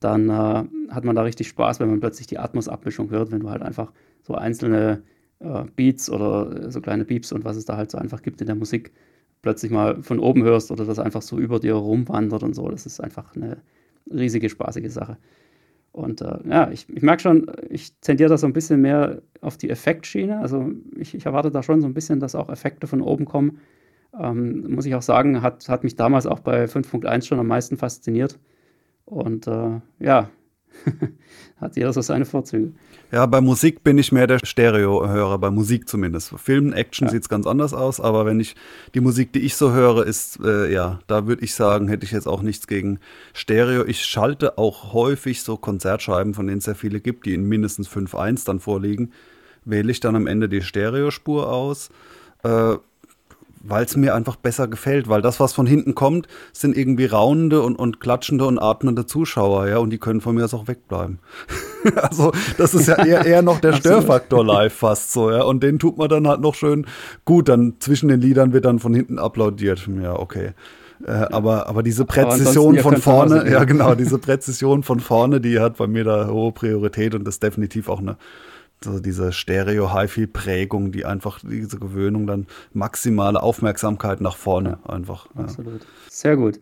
dann äh, hat man da richtig Spaß, wenn man plötzlich die Atmos-Abmischung hört, wenn du halt einfach so einzelne äh, Beats oder so kleine Beeps und was es da halt so einfach gibt in der Musik plötzlich mal von oben hörst oder das einfach so über dir rumwandert und so. Das ist einfach eine riesige, spaßige Sache. Und äh, ja, ich, ich merke schon, ich tendiere da so ein bisschen mehr auf die Effektschiene. Also ich, ich, erwarte da schon so ein bisschen, dass auch Effekte von oben kommen. Ähm, muss ich auch sagen, hat, hat mich damals auch bei 5.1 schon am meisten fasziniert. Und äh, ja, hat jeder so seine Vorzüge. Ja, bei Musik bin ich mehr der Stereo-Hörer, bei Musik zumindest. Film, Action ja. sieht es ganz anders aus, aber wenn ich die Musik, die ich so höre, ist, äh, ja, da würde ich sagen, hätte ich jetzt auch nichts gegen Stereo. Ich schalte auch häufig so Konzertscheiben, von denen es sehr viele gibt, die in mindestens 5.1 dann vorliegen, wähle ich dann am Ende die Stereospur aus. Äh, weil es mir einfach besser gefällt, weil das, was von hinten kommt, sind irgendwie raunende und, und klatschende und atmende Zuschauer, ja, und die können von mir aus auch wegbleiben. also, das ist ja eher, eher noch der Störfaktor live fast so, ja, und den tut man dann halt noch schön gut, dann zwischen den Liedern wird dann von hinten applaudiert, ja, okay. Äh, aber, aber diese Präzision aber von vorne, ja genau, diese Präzision von vorne, die hat bei mir da hohe Priorität und ist definitiv auch eine so diese Stereo-HiFi-Prägung, die einfach diese Gewöhnung dann maximale Aufmerksamkeit nach vorne ja, einfach. Ja. Absolut. Sehr gut.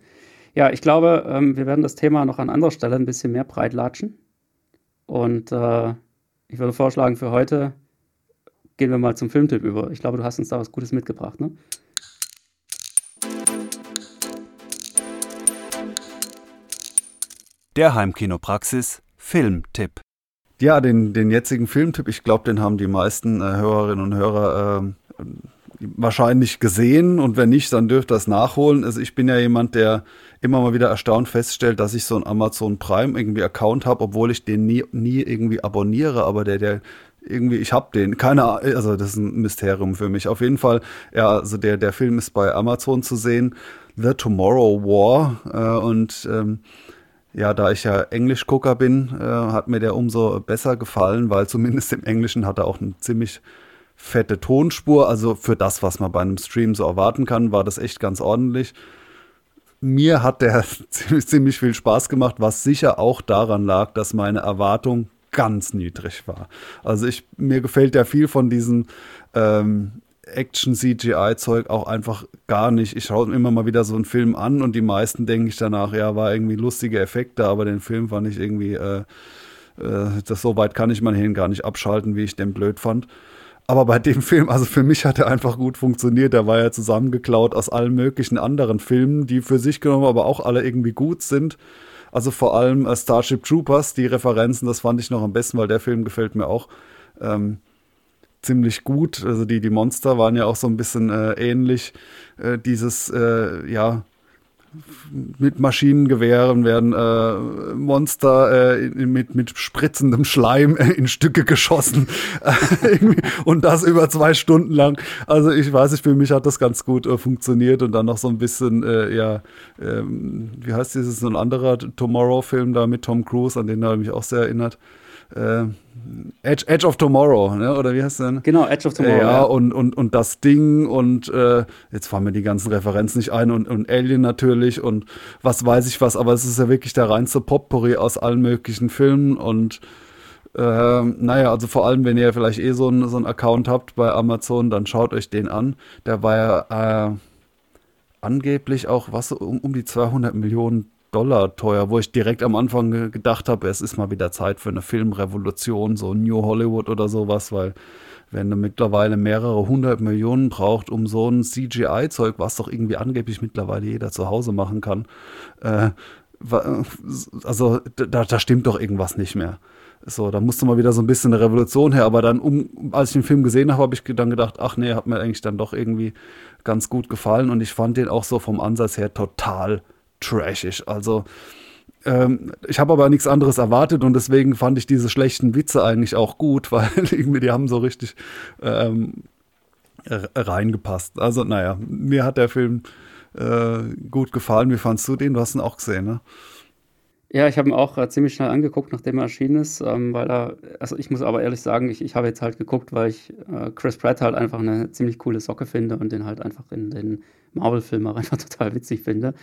Ja, ich glaube, ähm, wir werden das Thema noch an anderer Stelle ein bisschen mehr breit latschen. Und äh, ich würde vorschlagen, für heute gehen wir mal zum Filmtipp über. Ich glaube, du hast uns da was Gutes mitgebracht, ne? Der Heimkinopraxis Filmtipp. Ja, den, den jetzigen Filmtipp, ich glaube, den haben die meisten äh, Hörerinnen und Hörer äh, wahrscheinlich gesehen und wenn nicht, dann dürft ihr das nachholen. Also ich bin ja jemand, der immer mal wieder erstaunt feststellt, dass ich so einen Amazon Prime irgendwie Account habe, obwohl ich den nie, nie irgendwie abonniere, aber der, der irgendwie, ich habe den, keine Ahnung, also das ist ein Mysterium für mich. Auf jeden Fall, ja, also der, der Film ist bei Amazon zu sehen, The Tomorrow War äh, und ähm, ja, da ich ja Englischgucker bin, äh, hat mir der umso besser gefallen, weil zumindest im Englischen hat er auch eine ziemlich fette Tonspur. Also für das, was man bei einem Stream so erwarten kann, war das echt ganz ordentlich. Mir hat der ziemlich, ziemlich viel Spaß gemacht, was sicher auch daran lag, dass meine Erwartung ganz niedrig war. Also ich, mir gefällt ja viel von diesen ähm, Action-CGI-Zeug auch einfach gar nicht. Ich schaue immer mal wieder so einen Film an und die meisten denke ich danach, ja, war irgendwie lustige Effekte, aber den Film fand ich irgendwie, äh, äh, das so weit kann ich mal hin gar nicht abschalten, wie ich den blöd fand. Aber bei dem Film, also für mich hat er einfach gut funktioniert. Der war ja zusammengeklaut aus allen möglichen anderen Filmen, die für sich genommen aber auch alle irgendwie gut sind. Also vor allem äh, Starship Troopers, die Referenzen, das fand ich noch am besten, weil der Film gefällt mir auch. Ähm, ziemlich gut. Also die, die Monster waren ja auch so ein bisschen äh, ähnlich. Äh, dieses, äh, ja, mit Maschinengewehren werden äh, Monster äh, mit, mit spritzendem Schleim äh, in Stücke geschossen. und das über zwei Stunden lang. Also ich weiß nicht, für mich hat das ganz gut äh, funktioniert und dann noch so ein bisschen, äh, ja, ähm, wie heißt dieses, so ein anderer Tomorrow-Film da mit Tom Cruise, an den ich mich auch sehr erinnert äh, Edge, Edge of Tomorrow, ne? oder wie heißt denn? Genau, Edge of Tomorrow. Ja, ja. Und, und, und das Ding und äh, jetzt fallen mir die ganzen Referenzen nicht ein und, und Alien natürlich und was weiß ich was, aber es ist ja wirklich der reinste Potpourri aus allen möglichen Filmen und äh, naja, also vor allem, wenn ihr vielleicht eh so einen so Account habt bei Amazon, dann schaut euch den an. Der war ja äh, angeblich auch, was, um, um die 200 Millionen Dollar teuer, wo ich direkt am Anfang gedacht habe, es ist mal wieder Zeit für eine Filmrevolution, so New Hollywood oder sowas, weil wenn du mittlerweile mehrere hundert Millionen braucht, um so ein CGI-Zeug, was doch irgendwie angeblich mittlerweile jeder zu Hause machen kann, äh, also da, da stimmt doch irgendwas nicht mehr. So, da musste mal wieder so ein bisschen eine Revolution her. Aber dann, um, als ich den Film gesehen habe, habe ich dann gedacht, ach nee, hat mir eigentlich dann doch irgendwie ganz gut gefallen. Und ich fand den auch so vom Ansatz her total trashig. Also ähm, ich habe aber nichts anderes erwartet und deswegen fand ich diese schlechten Witze eigentlich auch gut, weil irgendwie die haben so richtig ähm, reingepasst. Also naja, mir hat der Film äh, gut gefallen. Wie fandst du den? Du hast ihn auch gesehen, ne? Ja, ich habe ihn auch äh, ziemlich schnell angeguckt, nachdem er erschienen ist, ähm, weil er, also ich muss aber ehrlich sagen, ich, ich habe jetzt halt geguckt, weil ich äh, Chris Pratt halt einfach eine ziemlich coole Socke finde und den halt einfach in den Marvel-Filmen einfach total witzig finde.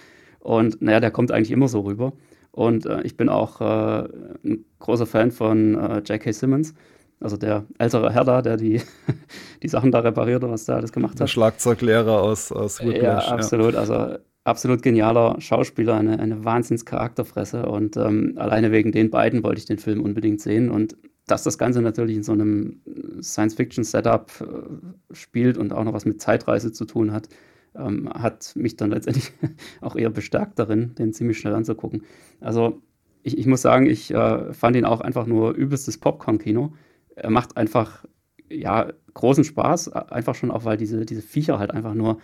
Und naja, der kommt eigentlich immer so rüber. Und äh, ich bin auch äh, ein großer Fan von äh, J.K. Simmons, also der ältere Herr da, der die, die Sachen da repariert und was der alles gemacht hat. Der Schlagzeuglehrer aus, aus Whiplash. Ja, absolut. Ja. Also absolut genialer Schauspieler, eine, eine Wahnsinns-Charakterfresse. Und ähm, alleine wegen den beiden wollte ich den Film unbedingt sehen. Und dass das Ganze natürlich in so einem Science-Fiction-Setup äh, spielt und auch noch was mit Zeitreise zu tun hat, ähm, hat mich dann letztendlich auch eher bestärkt darin, den ziemlich schnell anzugucken. Also ich, ich muss sagen, ich äh, fand ihn auch einfach nur übelstes Popcorn-Kino. Er macht einfach, ja, großen Spaß, einfach schon auch, weil diese, diese Viecher halt einfach nur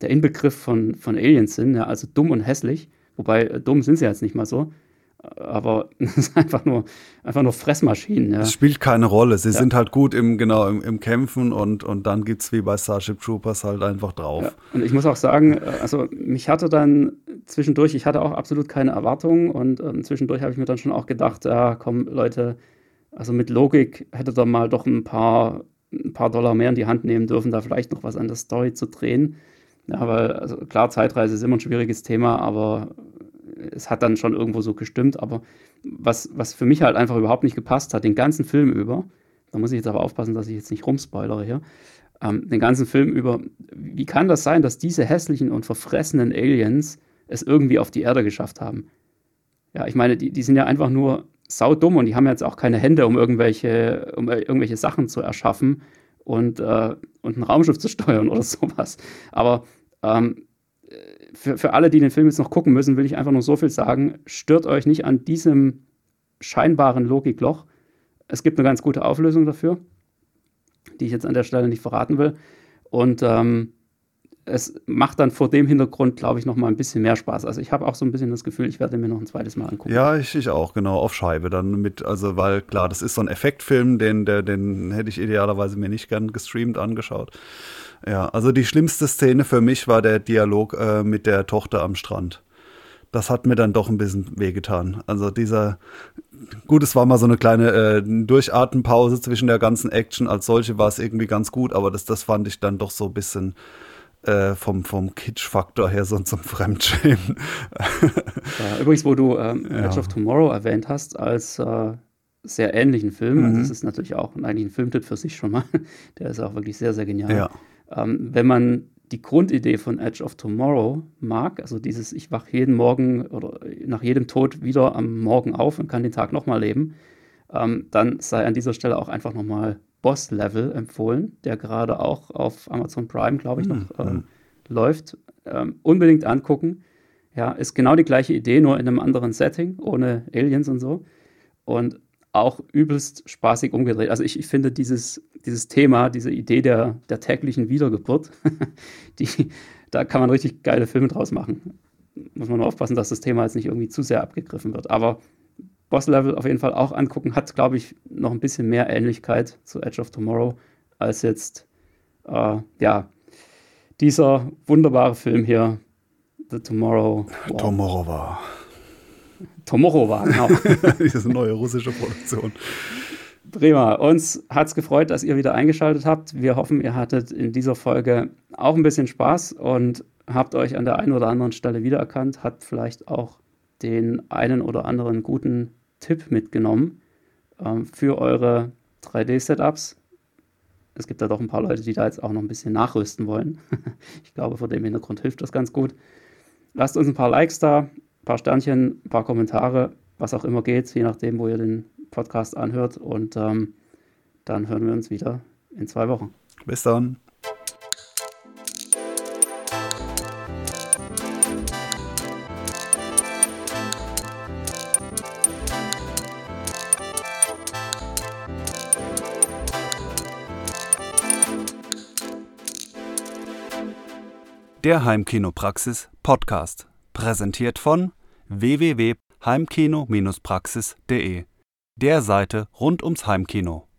der Inbegriff von, von Aliens sind, ja, also dumm und hässlich. Wobei, äh, dumm sind sie jetzt nicht mal so aber es ist einfach nur, einfach nur Fressmaschinen. Ja. Es spielt keine Rolle. Sie ja. sind halt gut im, genau, im, im Kämpfen und, und dann gibt es wie bei Starship Troopers halt einfach drauf. Ja. Und ich muss auch sagen, äh, also mich hatte dann zwischendurch, ich hatte auch absolut keine Erwartungen und ähm, zwischendurch habe ich mir dann schon auch gedacht, ja, komm, Leute, also mit Logik hätte da mal doch ein paar, ein paar Dollar mehr in die Hand nehmen dürfen, da vielleicht noch was an der Story zu drehen. Ja, weil, also klar, Zeitreise ist immer ein schwieriges Thema, aber es hat dann schon irgendwo so gestimmt, aber was, was für mich halt einfach überhaupt nicht gepasst hat, den ganzen Film über, da muss ich jetzt aber aufpassen, dass ich jetzt nicht rumspoilere hier, ähm, den ganzen Film über, wie kann das sein, dass diese hässlichen und verfressenen Aliens es irgendwie auf die Erde geschafft haben? Ja, ich meine, die, die sind ja einfach nur saudumm und die haben jetzt auch keine Hände, um irgendwelche, um irgendwelche Sachen zu erschaffen und, äh, und ein Raumschiff zu steuern oder sowas. Aber ähm, für, für alle, die den Film jetzt noch gucken müssen, will ich einfach nur so viel sagen. Stört euch nicht an diesem scheinbaren Logikloch. Es gibt eine ganz gute Auflösung dafür, die ich jetzt an der Stelle nicht verraten will. Und ähm, es macht dann vor dem Hintergrund, glaube ich, noch mal ein bisschen mehr Spaß. Also ich habe auch so ein bisschen das Gefühl, ich werde mir noch ein zweites Mal angucken. Ja, ich, ich auch, genau, auf Scheibe dann mit, also weil klar, das ist so ein Effektfilm, den, der, den hätte ich idealerweise mir nicht gern gestreamt angeschaut. Ja, also die schlimmste Szene für mich war der Dialog äh, mit der Tochter am Strand. das hat mir dann doch ein bisschen wehgetan. Also dieser, gut, es war mal so eine kleine äh, Durchatempause zwischen der ganzen Action. Als solche war es irgendwie ganz gut, aber das, das fand ich dann doch so ein bisschen äh, vom, vom Kitsch-Faktor her so zum Fremdschämen. ja, übrigens, wo du ähm, ja. Edge of Tomorrow erwähnt hast, als äh, sehr ähnlichen Film, also mhm. also das ist natürlich auch eigentlich ein Filmtipp für sich schon mal, der ist auch wirklich sehr, sehr genial. Ja. Ähm, wenn man die Grundidee von Edge of Tomorrow mag, also dieses, ich wache jeden Morgen oder nach jedem Tod wieder am Morgen auf und kann den Tag nochmal leben, ähm, dann sei an dieser Stelle auch einfach nochmal Boss Level empfohlen, der gerade auch auf Amazon Prime, glaube ich, noch mhm. ähm, läuft. Ähm, unbedingt angucken. Ja, ist genau die gleiche Idee, nur in einem anderen Setting, ohne Aliens und so. Und auch übelst spaßig umgedreht. Also ich, ich finde dieses, dieses Thema, diese Idee der, der täglichen Wiedergeburt, die, da kann man richtig geile Filme draus machen. Muss man nur aufpassen, dass das Thema jetzt nicht irgendwie zu sehr abgegriffen wird. Aber Boss Level auf jeden Fall auch angucken, hat, glaube ich, noch ein bisschen mehr Ähnlichkeit zu Edge of Tomorrow als jetzt, äh, ja, dieser wunderbare Film hier, The Tomorrow War. Tomorrow war. Tomorrow war, genau. Diese neue russische Produktion. Prima. Uns hat es gefreut, dass ihr wieder eingeschaltet habt. Wir hoffen, ihr hattet in dieser Folge auch ein bisschen Spaß und habt euch an der einen oder anderen Stelle wiedererkannt, habt vielleicht auch den einen oder anderen guten Tipp mitgenommen ähm, für eure 3D-Setups. Es gibt da doch ein paar Leute, die da jetzt auch noch ein bisschen nachrüsten wollen. ich glaube, vor dem Hintergrund hilft das ganz gut. Lasst uns ein paar Likes da, ein paar Sternchen, ein paar Kommentare, was auch immer geht, je nachdem, wo ihr den Podcast anhört. Und ähm, dann hören wir uns wieder in zwei Wochen. Bis dann. Der Heimkinopraxis Podcast. Präsentiert von www.heimkino-praxis.de, der Seite rund ums Heimkino.